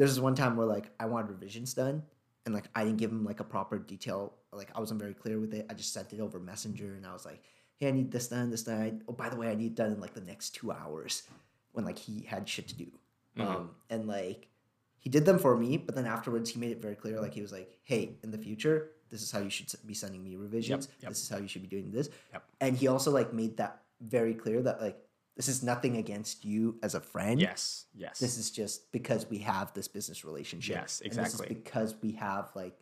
there's this one time where like I wanted revisions done and like I didn't give him like a proper detail. Like I wasn't very clear with it. I just sent it over messenger and I was like, hey, I need this done, this done. Oh, by the way, I need it done in like the next two hours when like he had shit to do. Um and like he did them for me, but then afterwards he made it very clear. Like he was like, "Hey, in the future, this is how you should be sending me revisions. yep. This is how you should be doing this." Yep. And he also like made that very clear that like this is nothing against you as a friend. Yes. Yes. This is just because we have this business relationship. Yes, exactly. is because we have like,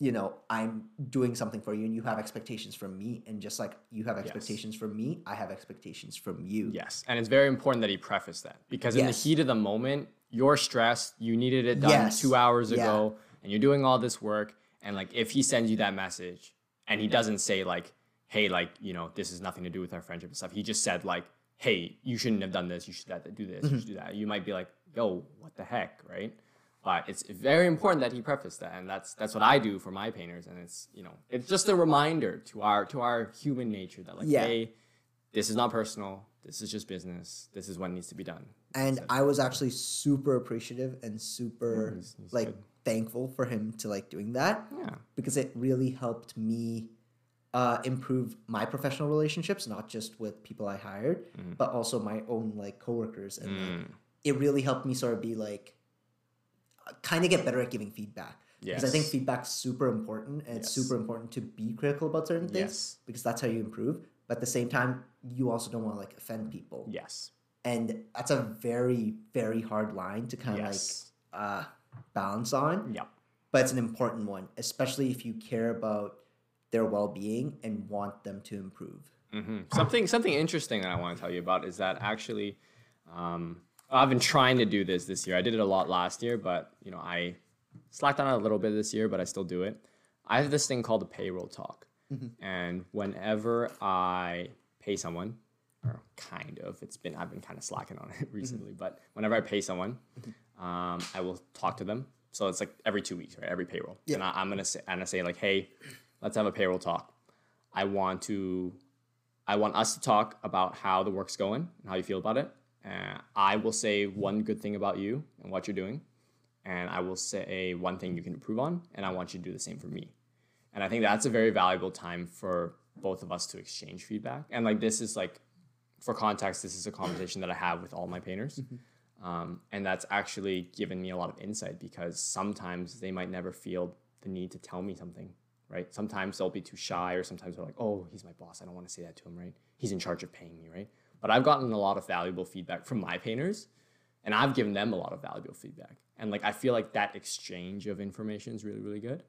you know, I'm doing something for you, and you have expectations from me, and just like you have expectations from me, I have expectations from you. yes. And it's very important that he prefaced that because in the heat of the moment, you're stressed. You needed it done Yes. two hours Yeah. ago, and you're doing all this work. And like, if he sends you that message, and he doesn't say like, "Hey, like, you know, this is nothing to do with our friendship and stuff," he just said like, "Hey, you shouldn't have done this. You should do this. Mm-hmm. You should do that." You might be like, "Yo, what the heck," right? But it's very important that he prefaced that, and that's that's what I do for my painters, and it's you know it's just a reminder to our to our human nature that like Yeah. hey, this is not personal, this is just business, this is what needs to be done. And I was actually super appreciative and super he's- he's like good. thankful for him to like doing that. Yeah, because it really helped me uh, improve my professional relationships, not just with people I hired, Mm-hmm. but also my own like coworkers, and Mm. like, it really helped me sort of be like, kind of get better at giving feedback. Because I think Yes. feedback's super important, and it's super important to be critical about certain things Yes. because that's how you improve. But at the same time, you also don't want to like offend people, yes, and that's a very very hard line to kind of yes, like uh, balance on Yeah. but it's an important one, especially if you care about their well-being and want them to improve. hmm Something something interesting that I want to tell you about is that actually, um, I've been trying to do this this year. I did it a lot last year, but you know I slacked on it a little bit this year, but I still do it. I have this thing called a payroll talk, and whenever I pay someone, or kind of, it's been I've been kind of slacking on it recently, but whenever I pay someone, um, I will talk to them. So it's like every two weeks, right? Every payroll, and I, I'm gonna say, and I'm gonna say like, hey, let's have a payroll talk. I want to I want us to talk about how the work's going and how you feel about it. Uh, I will say one good thing about you and what you're doing, and I will say one thing you can improve on, and I want you to do the same for me. And I think that's a very valuable time for both of us to exchange feedback. And like this is like, for context, this is a conversation that I have with all my painters. Um, and that's actually given me a lot of insight because sometimes they might never feel the need to tell me something right? Sometimes they'll be too shy, or sometimes they're like, oh, he's my boss. I don't want to say that to him, right? He's in charge of paying me, right? But I've gotten a lot of valuable feedback from my painters, and I've given them a lot of valuable feedback. And like I feel like that exchange of information is really, really good.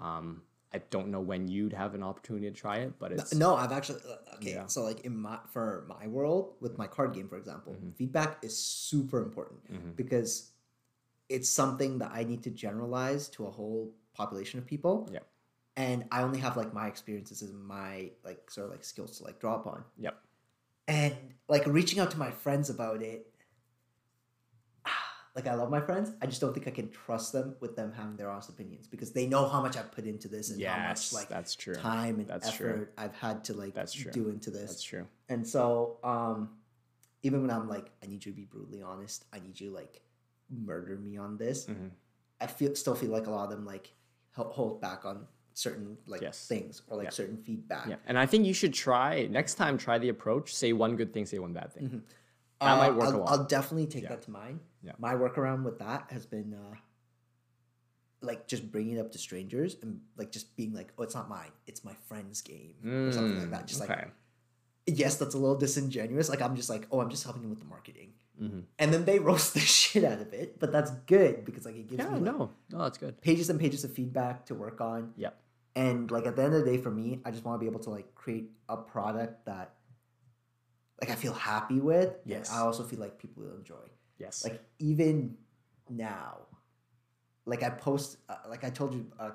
Um, I don't know when you'd have an opportunity to try it, but it's No, I've actually uh, okay. Yeah. So like in my for my world with my card game, for example, feedback is super important because it's something that I need to generalize to a whole population of people. Yep. And I only have like my experiences and my like sort of like skills to like draw upon. Yep. And like reaching out to my friends about it. Like I love my friends. I just don't think I can trust them with them having their honest opinions because they know how much I've put into this and how much like that's true. time and That's true. effort I've had to like That's true. do into this. That's true. And so, um, even when I'm like, I need you to be brutally honest, I need you like murder me on this. Mhm. I feel still feel like a lot of them like hold back on certain like Yes. things or like Yeah. certain feedback. Yeah, and I think you should try next time. Try the approach. Say one good thing. Say one bad thing. That Uh, might work I'll, a lot. I'll definitely take Yeah. that to mind. Yeah. My workaround with that has been uh, like just bringing it up to strangers and like just being like, oh, it's not mine, it's my friend's game or something like Mm, that. Just okay. like yes, that's a little disingenuous. Like I'm just like, oh, I'm just helping him with the marketing. Mhm. And then they roast the shit out of it, but that's good because like it gives Yeah, me like, no, no, that's good. pages and pages of feedback to work on. Yep. And like at the end of the day, for me, I just want to be able to like create a product that like I feel happy with. Yes. I also feel like people will enjoy. Yes. Like even now, like I post, uh, like I told you, uh,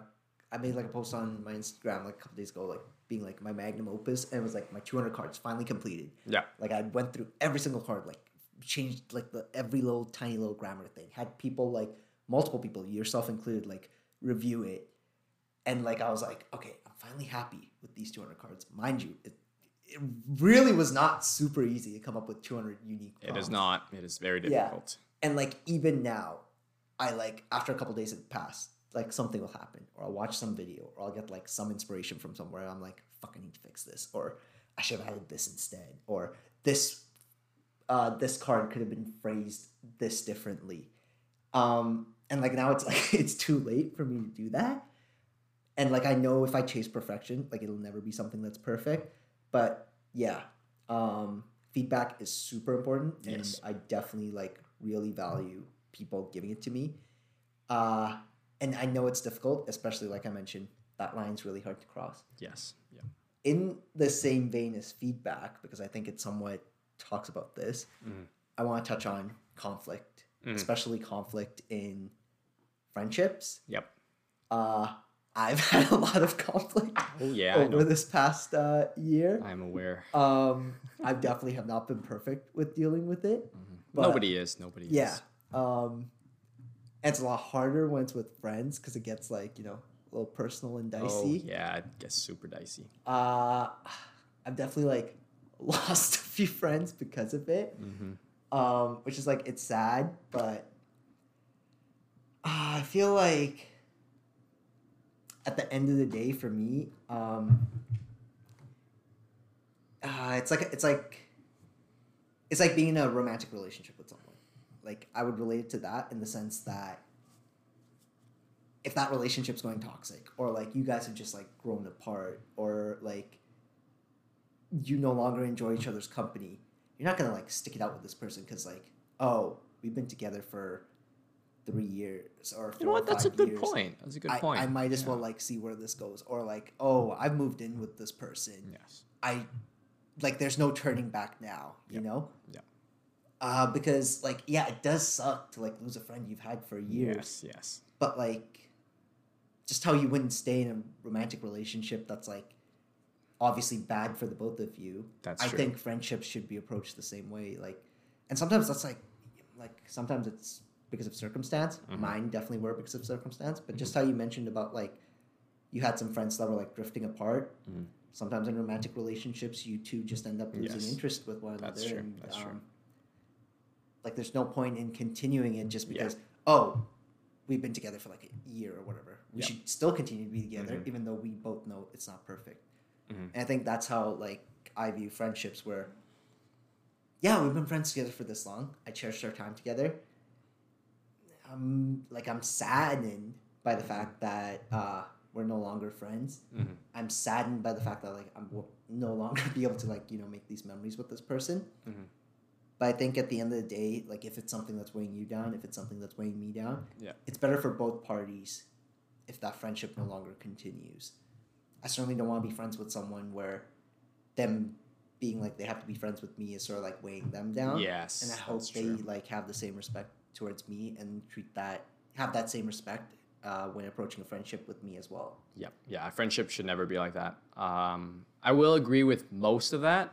I made like a post on my Instagram like a couple days ago, like being like my magnum opus, and it was like my 200 cards finally completed. yeah. Like I went through every single card, like changed like the every little tiny little grammar thing. Had people like multiple people, yourself included, like review it, and like I was like, okay, I'm finally happy with these 200 cards. Mind you, it, it really was not super easy to come up with 200 unique. It is not. It is very Yeah. difficult. And like even now, I like after a couple days had passed, like something will happen, or I'll watch some video, or I'll get like some inspiration from somewhere. I'm like, fuck, I need to fix this, or I should have added this instead, or this, uh, this card could have been phrased this differently. Um, and like now it's like it's too late for me to do that. And like I know if I chase perfection, like it'll never be something that's perfect. But yeah, um, feedback is super important, Yes. and I definitely like really value people giving it to me. Uh, and I know it's difficult, especially like I mentioned, that line's really hard to cross. Yes. Yeah. In the same vein as feedback, because I think it somewhat talks about this, Mhm. I want to touch on conflict, Mhm. especially conflict in friendships. Yep. Uh, I've had a lot of conflict Oh yeah. Over this past uh, year. I'm aware. Um, I definitely have not been perfect with dealing with it. but- Nobody is. Nobody Yeah. is. Um, it's a lot harder when it's with friends because it gets like you know a little personal and Oh dicey. yeah. It gets super dicey. Uh, I've definitely like lost a few friends because of it. Mm-hmm. Um, which is like it's sad, but uh, I feel like at the end of the day, for me, um, uh, it's like it's like it's like being in a romantic relationship with someone. Like I would relate it to that in the sense that if that relationship's going toxic, or like you guys have just like grown apart, or like you no longer enjoy each other's company, you're not gonna like stick it out with this person because like oh we've been together for three years or four You know what? That's a good years. point. That's a good I, point. I might as Yeah. well like see where this goes or like oh I've moved in with this person Yes. I like there's no turning back now you Yep. know Yep. uh because like yeah it does suck to like lose a friend you've had for years Yes. Yes. but like just how you wouldn't stay in a romantic relationship that's like obviously bad for the both of you That's i true. think friendships should be approached the same way like and sometimes that's like like sometimes it's because of circumstance Mhm. mine definitely were because of circumstance but just how you mentioned about like you had some friends that were like drifting apart Mhm. sometimes in romantic relationships you two just end up losing Yes. interest with one another. That's true. and, That's true. um, like there's no point in continuing it just Yeah. because oh we've been together for like a year or whatever we Yep. should still continue to be together Mhm. even though we both know it's not perfect Mhm. and i think that's how like i view friendships where yeah we've been friends together for this long i cherished our time together i'm like i'm saddened by the fact that uh we're no longer friends, Mhm. I'm saddened by the fact that like I will no longer be able to like you know make these memories with this person. Mhm. But I think at the end of the day, like if it's something that's weighing you down, if it's something that's weighing me down, Yeah. it's better for both parties if that friendship no longer continues. I certainly don't want to be friends with someone where them being like they have to be friends with me is sort of like weighing them down. Yes. And I hope they true. like have the same respect towards me and treat that have that same respect uh, when approaching a friendship with me as well. Yep. Yeah. A friendship should never be like that. Um, I will agree with most of that.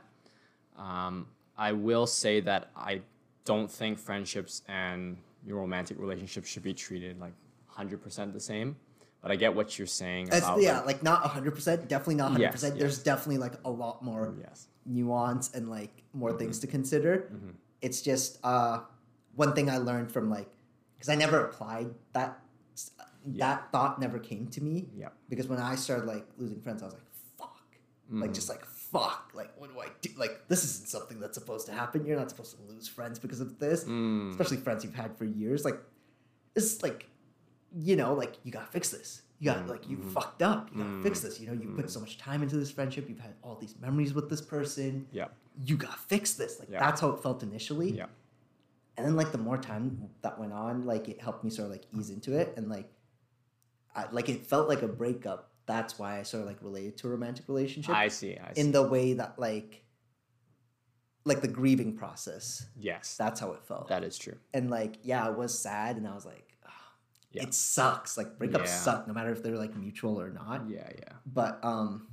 Um, I will say that I don't think friendships and your romantic relationships should be treated like 100% the same. But I get what you're saying about. yeah, like- like not hundred percent, definitely not hundred Yes, percent. yes. There's definitely like a lot more yes. nuance and like more things to consider. Mhm. It's just uh, one thing I learned from like because I never applied that that thought never came to me Yep. because when I started like losing friends, I was like, fuck, like Mhm. just like fuck, like what do I do? Like this isn't something that's supposed to happen. You're not supposed to lose friends because of this, Mm. especially friends you've had for years. Like it's like you know, like you gotta fix this. You got Mm, like you mhm. fucked up. You gotta fix Mm, this. You know, you mm. put so much time into this friendship. You've had all these memories with this person. Yep. You gotta fix this. Like Yeah. that's how it felt initially. Yeah. And then like the more time that went on, like it helped me sort of like ease into it, and like, I, like it felt like a breakup. That's why I sort of like related to a romantic relationship I see. I see. in the way that like, like the grieving process. yes. That's how it felt. that is true. and like, yeah, I was sad, and I was like, "Ah, Yeah. it sucks. Like breakups Yeah. suck, no matter if they're like mutual or not. Yeah. Yeah. But um,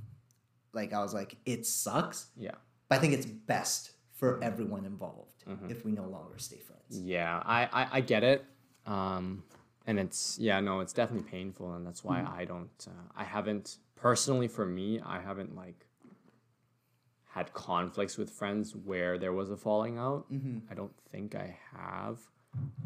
like I was like, it sucks. Yeah. But I think it's best for everyone involved Mhm. if we no longer stay friends. Yeah, I, I, I get it. Um, and it's, yeah, no, it's definitely painful. And that's why I don't, uh, I haven't, personally for me, I haven't like had conflicts with friends where there was a falling out. Mm-hmm. I don't think I have.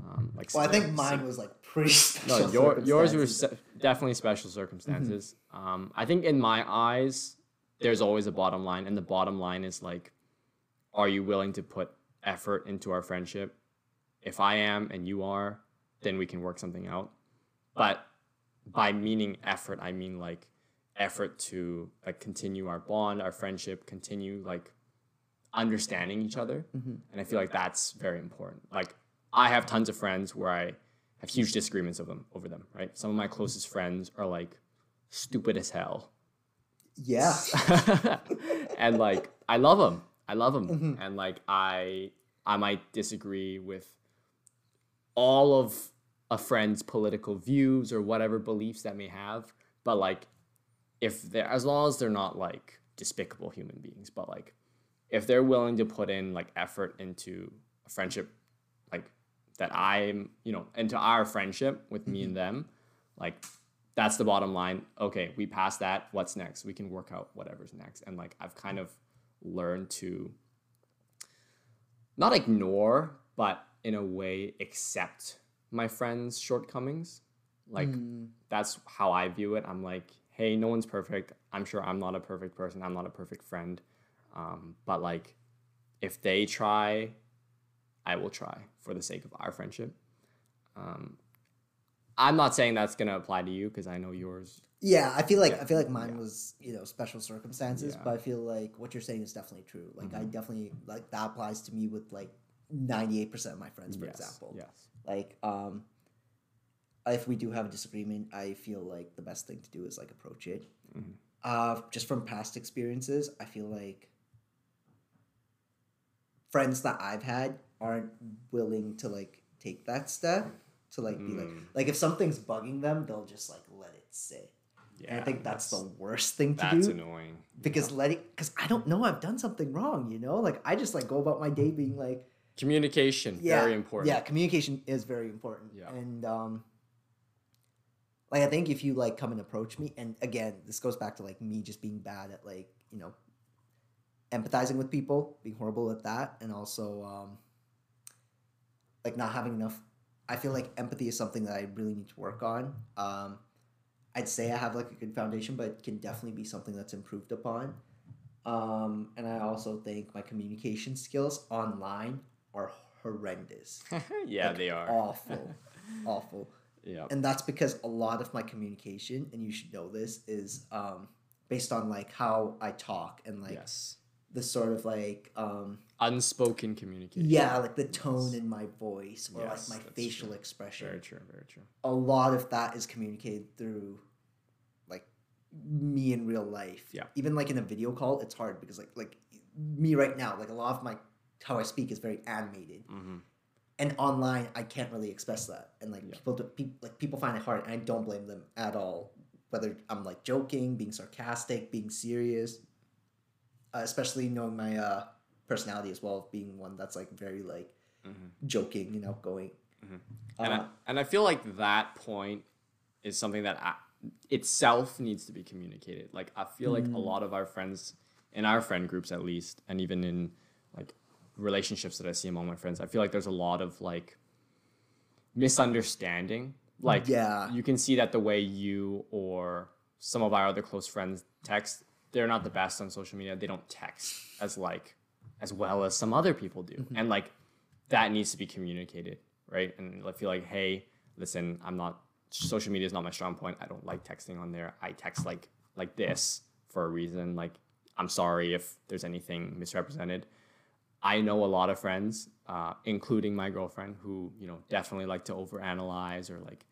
Um, like, Well, I think mine was like pretty special. no, your, yours were se- definitely special circumstances. Um, I think in my eyes, there's always a bottom line, and the bottom line is like, are you willing to put effort into our friendship? If I am and you are, then we can work something out. But by meaning effort, I mean like effort to like continue our bond, our friendship, continue like understanding each other. Mhm. And I feel like that's very important. Like I have tons of friends where I have huge disagreements of them over them, right? Some of my closest friends are like stupid as hell. Yeah. and like I love them. I love them. Mhm. And like I I might disagree with all of a friend's political views or whatever beliefs that may have, but like if they're as long as they're not like despicable human beings, but like if they're willing to put in like effort into a friendship like that I'm, you know, into our friendship with me and mm-hmm. them, like that's the bottom line. Okay, we passed that. What's next? We can work out whatever's next. And like I've kind of learned to not ignore, but in a way accept my friends' shortcomings. Like Mm, that's how I view it. I'm like, hey, no one's perfect. I'm sure I'm not a perfect person. I'm not a perfect friend. Um, but like, if they try, I will try for the sake of our friendship. Um, I'm not saying that's gonna apply to you because I know yours. yeah, I feel like Yeah, I feel like mine yeah. was you know special circumstances, Yeah. but I feel like what you're saying is definitely true. Like I Mhm. definitely like that applies to me with like ninety eight percent of my friends, for yes, example. Yes. Like um, if we do have a disagreement, I feel like the best thing to do is like approach it. Mhm. Uh, just from past experiences, I feel like friends that I've had aren't willing to like take that step to like be like Mm. like if something's bugging them, they'll just like let it sit. Yeah. and I think that's, the worst thing to that's do That's annoying. because letting because I don't know I've done something wrong, you know? Like I just like go about my day being like Communication yeah, very important. Yeah, communication is very important. Yeah. And um like I think if you like come and approach me and again, this goes back to like me just being bad at like, you know, empathizing with people, being horrible at that and also um like not having enough I feel like empathy is something that I really need to work on. Um I'd say I have like a good foundation, but it can definitely be something that's improved upon. Um, and I also think my communication skills online are horrendous. yeah, Like, they are. awful, awful. Yeah. and that's because a lot of my communication, and you should know this, is um, based on like how I talk and like yes. the sort of like um, Unspoken communication. yeah, like the tone in my voice or Yes, like my facial true. expression. Very true. Very true. A lot of that is communicated through like me in real life. Yeah. Even like in a video call, it's hard because like like me right now, like a lot of my how I speak is very animated. Mm-hmm. and online i can't really express that and like Yeah. people do, pe- like people find it hard and i don't blame them at all whether i'm like joking being sarcastic being serious uh, especially knowing my uh personality as well being one that's like very like Mhm. joking you know going and, uh, I, and I feel like that point is something that I, itself needs to be communicated. Like I feel like a lot of our friends in our friend groups at least, and even in like relationships that I see among my friends, I feel like there's a lot of like misunderstanding. Like Yeah. you can see that the way you or some of our other close friends text, they're not the best on social media. They don't text as like as well as some other people do. Mm-hmm. And like that needs to be communicated, right? And I feel like, hey, listen, I'm not social media is not my strong point. I don't like texting on there. I text like like this for a reason. Like I'm sorry if there's anything misrepresented. I know a lot of friends, uh, including my girlfriend, who you know definitely like to overanalyze or like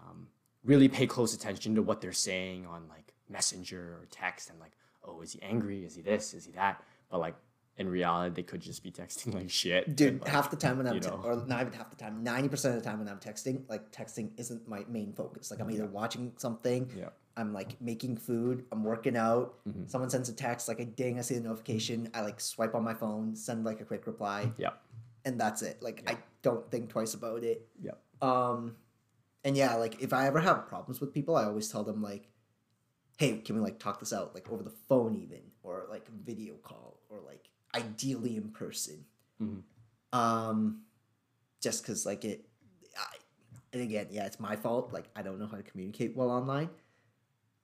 um, really pay close attention to what they're saying on like messenger or text and like, oh, is he angry? Is he this? Is he that? But like in reality, they could just be texting like shit. dude and, like, half the time when i'm te- or not even half the time 90% of the time when i'm texting like texting isn't my main focus like i'm either watching something Yeah. I'm like making food i'm working out. Mm-hmm. someone sends a text like a ding i see the notification i like swipe on my phone send like a quick reply. Yeah, and that's it. Like i don't think twice about it. Yeah, um and yeah like if i ever have problems with people i always tell them like hey can we like talk this out like over the phone even or like video call or like ideally in person? Mhm. um just because like it I, and again yeah it's my fault. Like i don't know how to communicate well online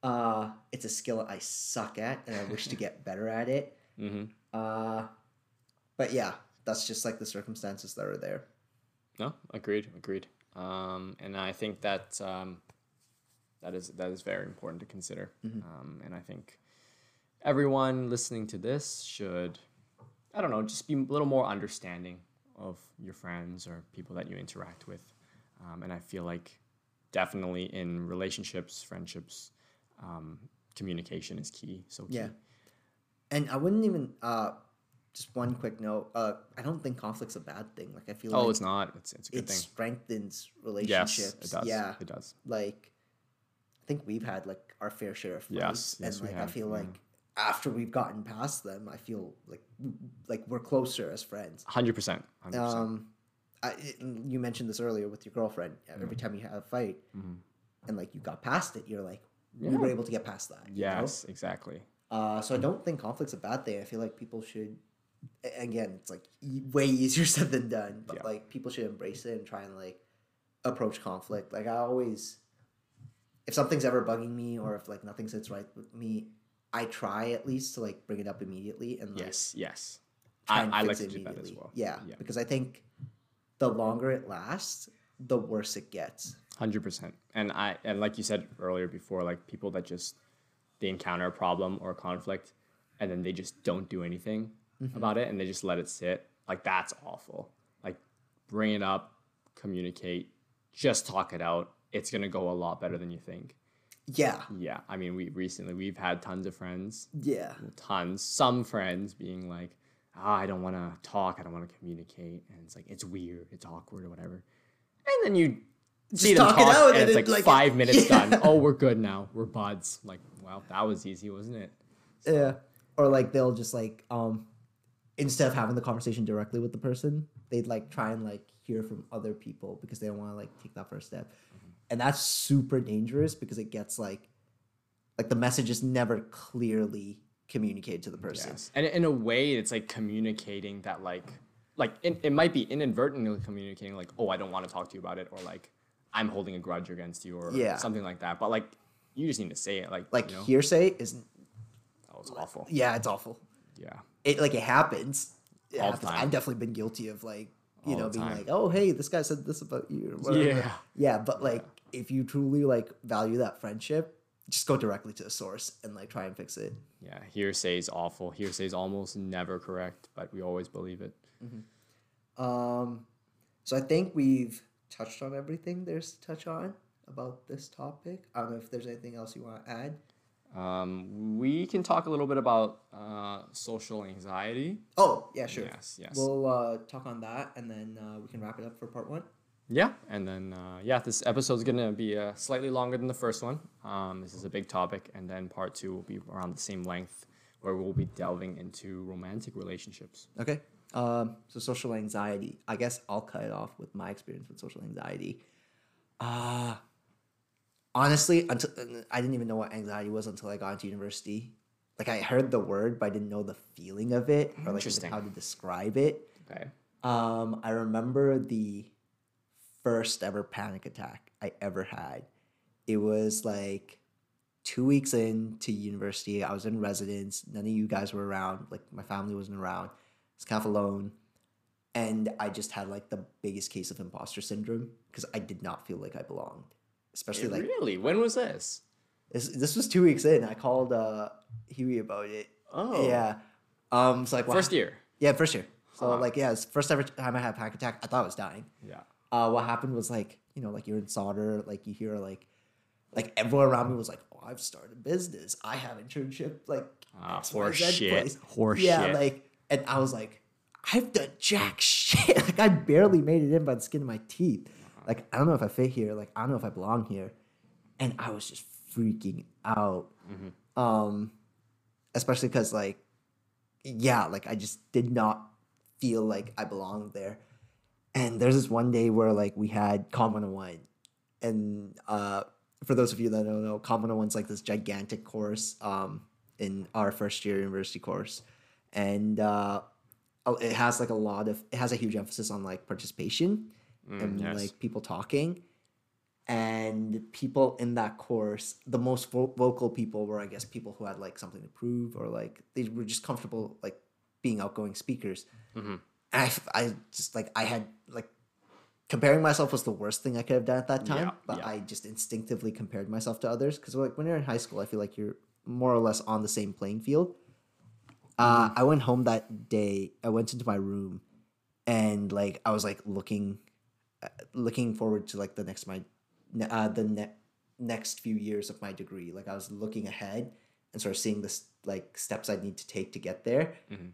uh it's a skill i suck at and i wish to get better at it hmm uh but yeah that's just like the circumstances that are there No, agreed, agreed. Um, and I think that um, that is that is very important to consider. Um, and I think everyone listening to this should, I don't know, just be a little more understanding of your friends or people that you interact with. Um, and I feel like definitely in relationships, friendships, um, communication is key. So key. Yeah. and i wouldn't even uh just one quick note uh i don't think conflict's a bad thing like i feel Oh, like it's not. It's it's a good it thing. strengthens Yes, it does. yeah it does. like I think we've had like our fair share of fights, Yes, and yes, we like I feel yeah. like after we've gotten past them, I feel like like we're closer as friends. Hundred percent. Um, I, you mentioned this earlier with your girlfriend. Mm-hmm. Every time you have a fight, and like you got past it, you're like we were able to get past that. you know? Yes, exactly. Uh, so I don't think conflict's a bad thing. I feel like people should. Again, it's like way easier said than done, but Yeah. like people should embrace it and try and like approach conflict. Like I always, if something's ever bugging me or if like nothing sits right with me, I try at least to like bring it up immediately and like Yes, yes. I, I like to do that as well. Yeah, Yeah. because I think the longer it lasts, the worse it gets. Hundred percent. And I and like you said earlier before, like people that just they encounter a problem or a conflict and then they just don't do anything Mm-hmm. about it and they just let it sit. Like that's awful. Like bring it up, communicate, just talk it out. It's gonna go a lot better than you think. Yeah, Yeah. I mean we recently we've had tons of friends yeah, tons, some friends being like, ah, I don't want to talk, I don't want to communicate, and it's like it's weird, it's awkward or whatever, and then you see them talk it out and and it's like, like, five minutes yeah. done. Oh, we're good now, we're buds. Like, wow, that was easy, wasn't it? Yeah. Or like they'll just like um instead of having the conversation directly with the person, they'd like try and like hear from other people because they don't want to like take that first step. And that's super dangerous because it gets like like the message is never clearly communicated to the person. Yes, and in a way, it's like communicating that like, like it, it might be inadvertently communicating like, oh, I don't want to talk to you about it, or like I'm holding a grudge against you, or Yeah. something like that. But like, you just need to say it, like, Like you know, hearsay is oh, it's awful. yeah, it's awful. Yeah. It like it happens. It happens. time. I've definitely been guilty of like you All know being time. like, oh hey, this guy said this about you. Or whatever. Yeah. Yeah, but like if you truly like value that friendship, just go directly to the source and like try and fix it. Yeah, hearsay is awful. Hearsay is almost never correct, but we always believe it. Um, so I think we've touched on everything there's to touch on about this topic. I don't know if there's anything else you want to add. Um, we can talk a little bit about uh, social anxiety. Oh yeah, sure. Yes, yes. We'll uh, talk on that and then uh, we can wrap it up for part one. Yeah, and then uh, yeah, this episode is gonna be uh, slightly longer than the first one. Um, this is a big topic, and then part two will be around the same length, where we'll be delving into romantic relationships. Okay. Um, so social anxiety. I guess I'll cut it off with my experience with social anxiety. Uh honestly, until I didn't even know what anxiety was until I got into university. Like I heard the word, but I didn't know the feeling of it or like how to describe it. Okay. Um, I remember the first ever panic attack I ever had. It was like two weeks into university. I was in residence. None of you guys were around. Like my family wasn't around. I was kind of alone. And I just had like the biggest case of imposter syndrome because I did not feel like I belonged. Especially like really? When was this? this, this was two weeks in. I called uh Huey about it. Oh, Yeah. Um so like First year. Yeah, first year. So Huh. like yeah, it's first ever time I had a panic attack. I thought I was dying Yeah. uh, what happened was like you know like you're in Sauder like you hear like like everyone around me was like oh i've started a business i have internship like Ah, horse shit. place." Horse yeah shit. like and i was like i've done jack shit. Like i barely made it in by the skin of my teeth. Like i don't know if i fit here. Like i don't know if i belong here. And i was just freaking out. Mm-hmm. um especially because like yeah like i just did not feel like i belonged there. And there's this one day where like we had Com 101 and uh for those of you that don't know Com 101's like this gigantic course um in our first year university course and uh it has like a lot of it has a huge emphasis on like participation and Mm, yes. like people talking and people in that course the most vo- vocal people were i guess people who had like something to prove or like they were just comfortable like being outgoing speakers Mhm. and I, I just like i had like comparing myself was the worst thing i could have done at that time Yeah, but yeah. i just instinctively compared myself to others because like when you're in high school i feel like you're more or less on the same playing field uh, Mm-hmm. i went home that day i went into my room and like i was like looking uh, looking forward to like the next my uh, the ne- next few years of my degree like i was looking ahead and sort of seeing this like steps i need to take to get there Mhm.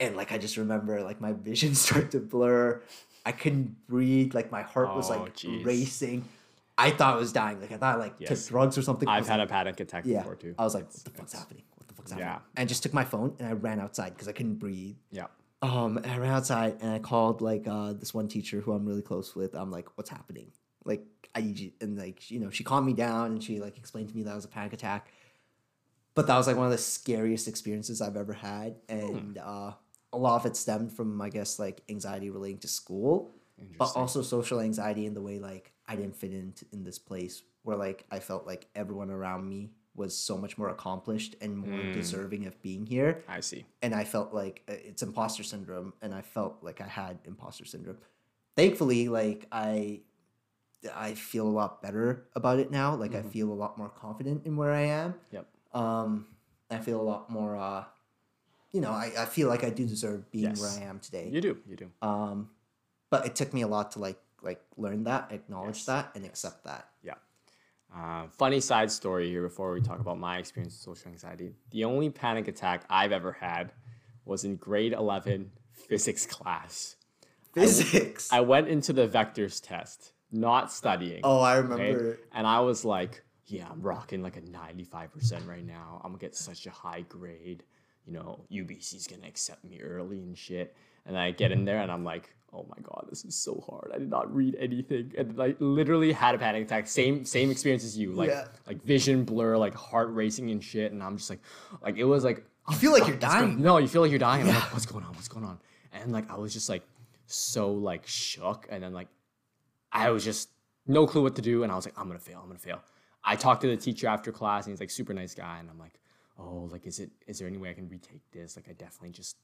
and like i just remember like my vision started to blur i couldn't breathe like my heart was Oh, like jeez. racing i thought i was dying like i thought I, like Yes. took drugs or something I've had like, a panic attack yeah before too. i was like what the fuck's happening what the fuck's happening Yeah. and I just took my phone and i ran outside because i couldn't breathe Yeah. um, and I ran outside and I called like uh this one teacher who I'm really close with. I'm like, what's happening? Like I need you and like you know, she calmed me down and she like explained to me that it was a panic attack. But that was like one of the scariest experiences I've ever had. And uh a lot of it stemmed from I guess like anxiety relating to school. But also social anxiety in the way like I didn't fit into in this place where like I felt like everyone around me was so much more accomplished and more Mm. deserving of being here I see. and I felt like uh, it's imposter syndrome, and I felt like I had imposter syndrome. Thankfully, like I, I feel a lot better about it now. Like I feel a lot more confident in where I am. Yep. Um, I feel a lot more. Uh, you know, I, I feel like I do deserve being Yes. where I am today. You do. You do. Um, but it took me a lot to like like learn that, acknowledge Yes. that, and accept that. Uh, funny side story here before we talk about my experience with social anxiety. The only panic attack I've ever had was in grade 11 physics class. Physics. I went into the vectors test, not studying. oh, I okay? remember. And I was like, yeah, I'm rocking like a 95% right now. I'm gonna get such a high grade. You know, UBC's gonna accept me early and shit. And I get in mm-hmm. there and I'm like, oh my god, this is so hard. I did not read anything. And like literally had a panic attack. Same same experience as you. Like Yeah. like vision blur, like heart racing and shit. And I'm just like like it was like You feel like you're dying. No, you feel like you're dying. I'm like, what's going on? What's going on? And like I was just like so like shook. And then like I was just no clue what to do. And I was like, I'm gonna fail. I'm gonna fail. I talked to the teacher after class, and he's like super nice guy. And I'm like, oh, like is it is there any way I can retake this? Like I definitely just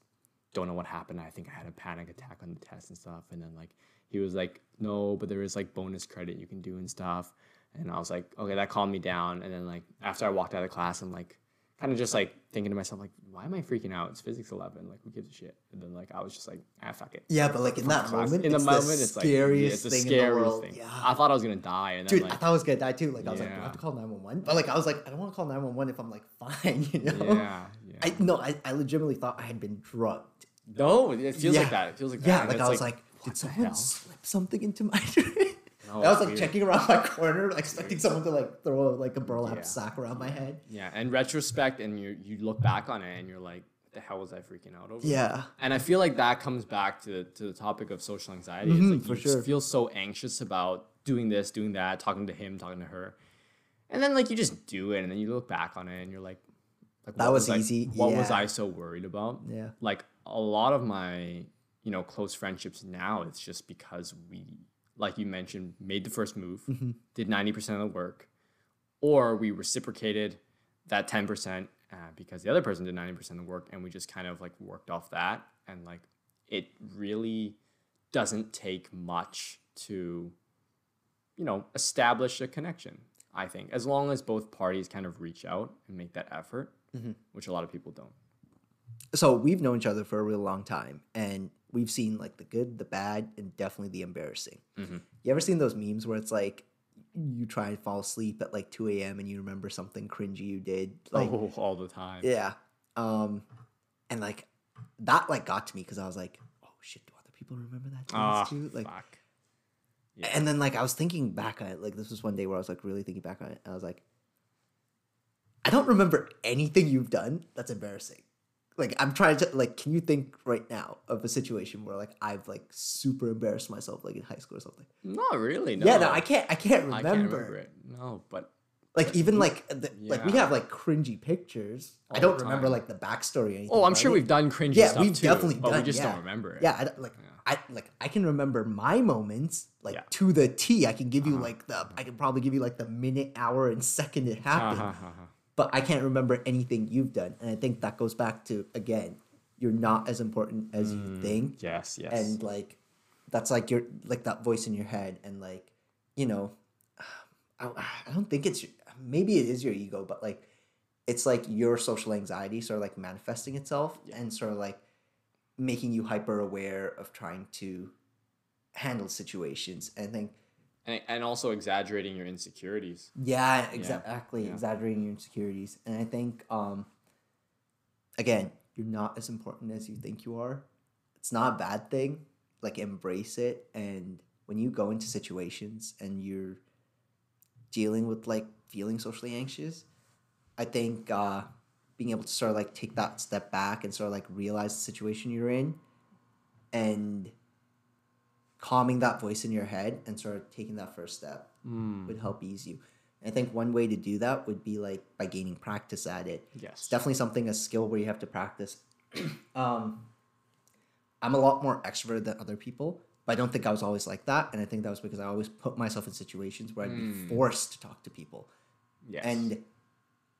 don't know what happened. I think I had a panic attack on the test and stuff. And then like he was like, no, but there is like bonus credit you can do and stuff. And I was like, okay, that calmed me down. And then like after I walked out of class, I'm like, kind of just like thinking to myself, like, why am I freaking out? It's physics 11. Like, who gives a shit? And then like I was just like, ah, fuck it. Yeah, but like in that Class- moment, in the it's moment, the it's like scariest it's the thing in the scariest world. thing. Yeah. I thought I was gonna die, and then Dude, like, I thought I was gonna die too. Like I was like, do I have to call nine one one? But like I was like, I don't want to call nine one one if I'm like fine, you know? yeah, yeah. I no, I, I legitimately thought I had been drugged. no, it feels Yeah. like that. It feels like that. Yeah, And like I was like, what did someone slip something into my drink? No, I was like weird. checking around my corner, like, expecting someone to like throw like a burlap Yeah. sack around my head. Yeah, and retrospect, and you you look back on it, and you're like, the hell was I freaking out over? Yeah. And I feel like that comes back to to the topic of social anxiety. It's Mhm, like for you just sure. feel so anxious about doing this, doing that, talking to him, talking to her, and then like you just do it, and then you look back on it, and you're like, like That was I- easy, what was. I so worried about? Yeah. Like a lot of my you know close friendships now, it's just because we, like you mentioned, made the first move, Mm-hmm. did ninety percent of the work, or we reciprocated that 10% uh, because the other person did 90% of the work and we just kind of like worked off that and like it really doesn't take much to you know establish a connection i think as long as both parties kind of reach out and make that effort which a lot of people don't So we've known each other for a real long time, and we've seen like the good, the bad, and definitely the embarrassing. Mhm. You ever seen those memes where it's like you try and fall asleep at like two a.m. and you remember something cringy you did? Like, oh all the time Yeah. Um, and like that like got to me because I was like, oh shit, do other people remember that dance too? Like. Yeah. and then like I was thinking back on it. Like this was one day where I was like really thinking back on it. And I was like, I don't remember anything you've done that's embarrassing. Like I'm trying to like, can you think right now of a situation where like I've like super embarrassed myself like in high school or something? not really no Yeah, no, I can't. I can't remember. I can't remember it no but Like even like the, like we have like cringy pictures. I don't remember like the backstory. Or anything oh i'm sure it. we've done cringy Yeah, stuff we've too, definitely but done. we just yeah. don't remember it Yeah, I, like I like I can remember my moments like Yeah. Uh-huh. to the T. I can give you like the I can probably give you like the minute, hour, and second it happened. Uh-huh. But I can't remember anything you've done, and I think that goes back to again, you're not as important as Mm. you think, yes yes. And like that's like your like that voice in your head, and like you know, I, I don't think it's maybe it is your ego, but like it's like your social anxiety sort of like manifesting itself and sort of like making you hyper aware of trying to handle situations. And I think and, and also exaggerating your insecurities. Yeah exactly. Yeah. exaggerating your insecurities. And I think um again you're not as important as you think you are. It's not a bad thing. Like embrace it. And when you go into situations and you're dealing with like feeling socially anxious i think uh being able to sort of like take that step back and sort of like realize the situation you're in. And calming that voice in your head and sort of taking that first step would help ease you. And i think one way to do that would be like by gaining practice at it. It's yes definitely something a skill where you have to practice. Um i'm a lot more extroverted than other people but i don't think i was always like that. And i think that was because i always put myself in situations where i'd be forced to talk to people. Yes. And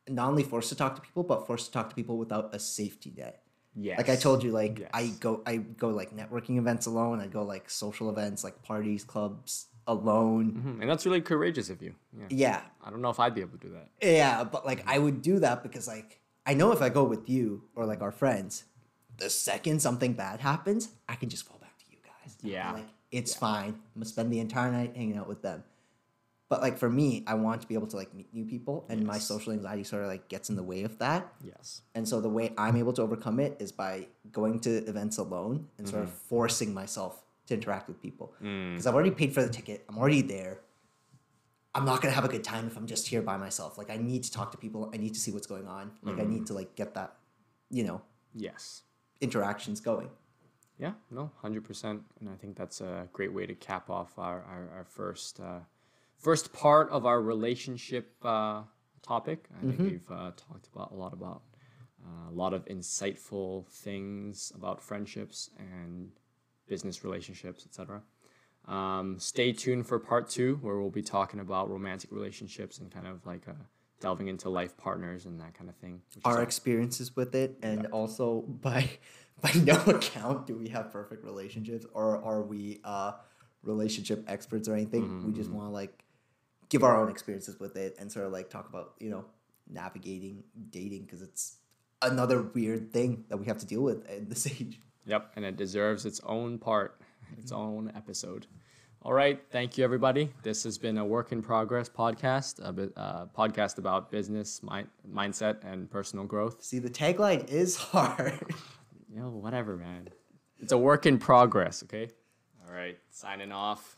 not only forced to talk to people but forced to talk to people without a safety net yes like i told you like i go i go like networking events alone. I go like social events like parties clubs alone. Mhm, and that's really courageous of you. Yeah. Yeah. I don't know if i'd be able to do that. Yeah, but like I would do that because like I know if I go with you or like our friends, the second something bad happens, I can just fall back to you guys. Yeah. like it's fine. I'm gonna spend the entire night hanging out with them. But like for me, I want to be able to like meet new people, and my social anxiety sort of like gets in the way of that. yes And so the way I'm able to overcome it is by going to events alone and sort of Mm-hmm. forcing myself to interact with people. Mm. Because I've already paid for the ticket, I'm already there. I'm not gonna have a good time if I'm just here by myself. Like I need to talk to people. I need to see what's going on. Like I Mm. need to like get that, you know, yes interactions going. Yeah, no, hundred percent, and I think that's a great way to cap off our our, our first uh, first part of our relationship uh, topic. I think we've uh, talked about a lot about uh, a lot of insightful things about friendships and business relationships, etc. Um, stay tuned for part two, where we'll be talking about romantic relationships and kind of like uh, delving into life partners and that kind of thing. Our experiences with it, and also by by no account do we have perfect relationships, or are we uh, relationship experts or anything. We Mm-hmm. just want to like give our own experiences with it and sort of like talk about you know navigating dating because it's another weird thing that we have to deal with at this age. Yep, and it deserves its own part, its own episode. All right, thank you everybody. This has been a work in progress podcast, a bit, uh, podcast about business, mind, mindset, and personal growth. See, the tagline is hard. You know, whatever, man. It's a work in progress. Okay. All right, signing off.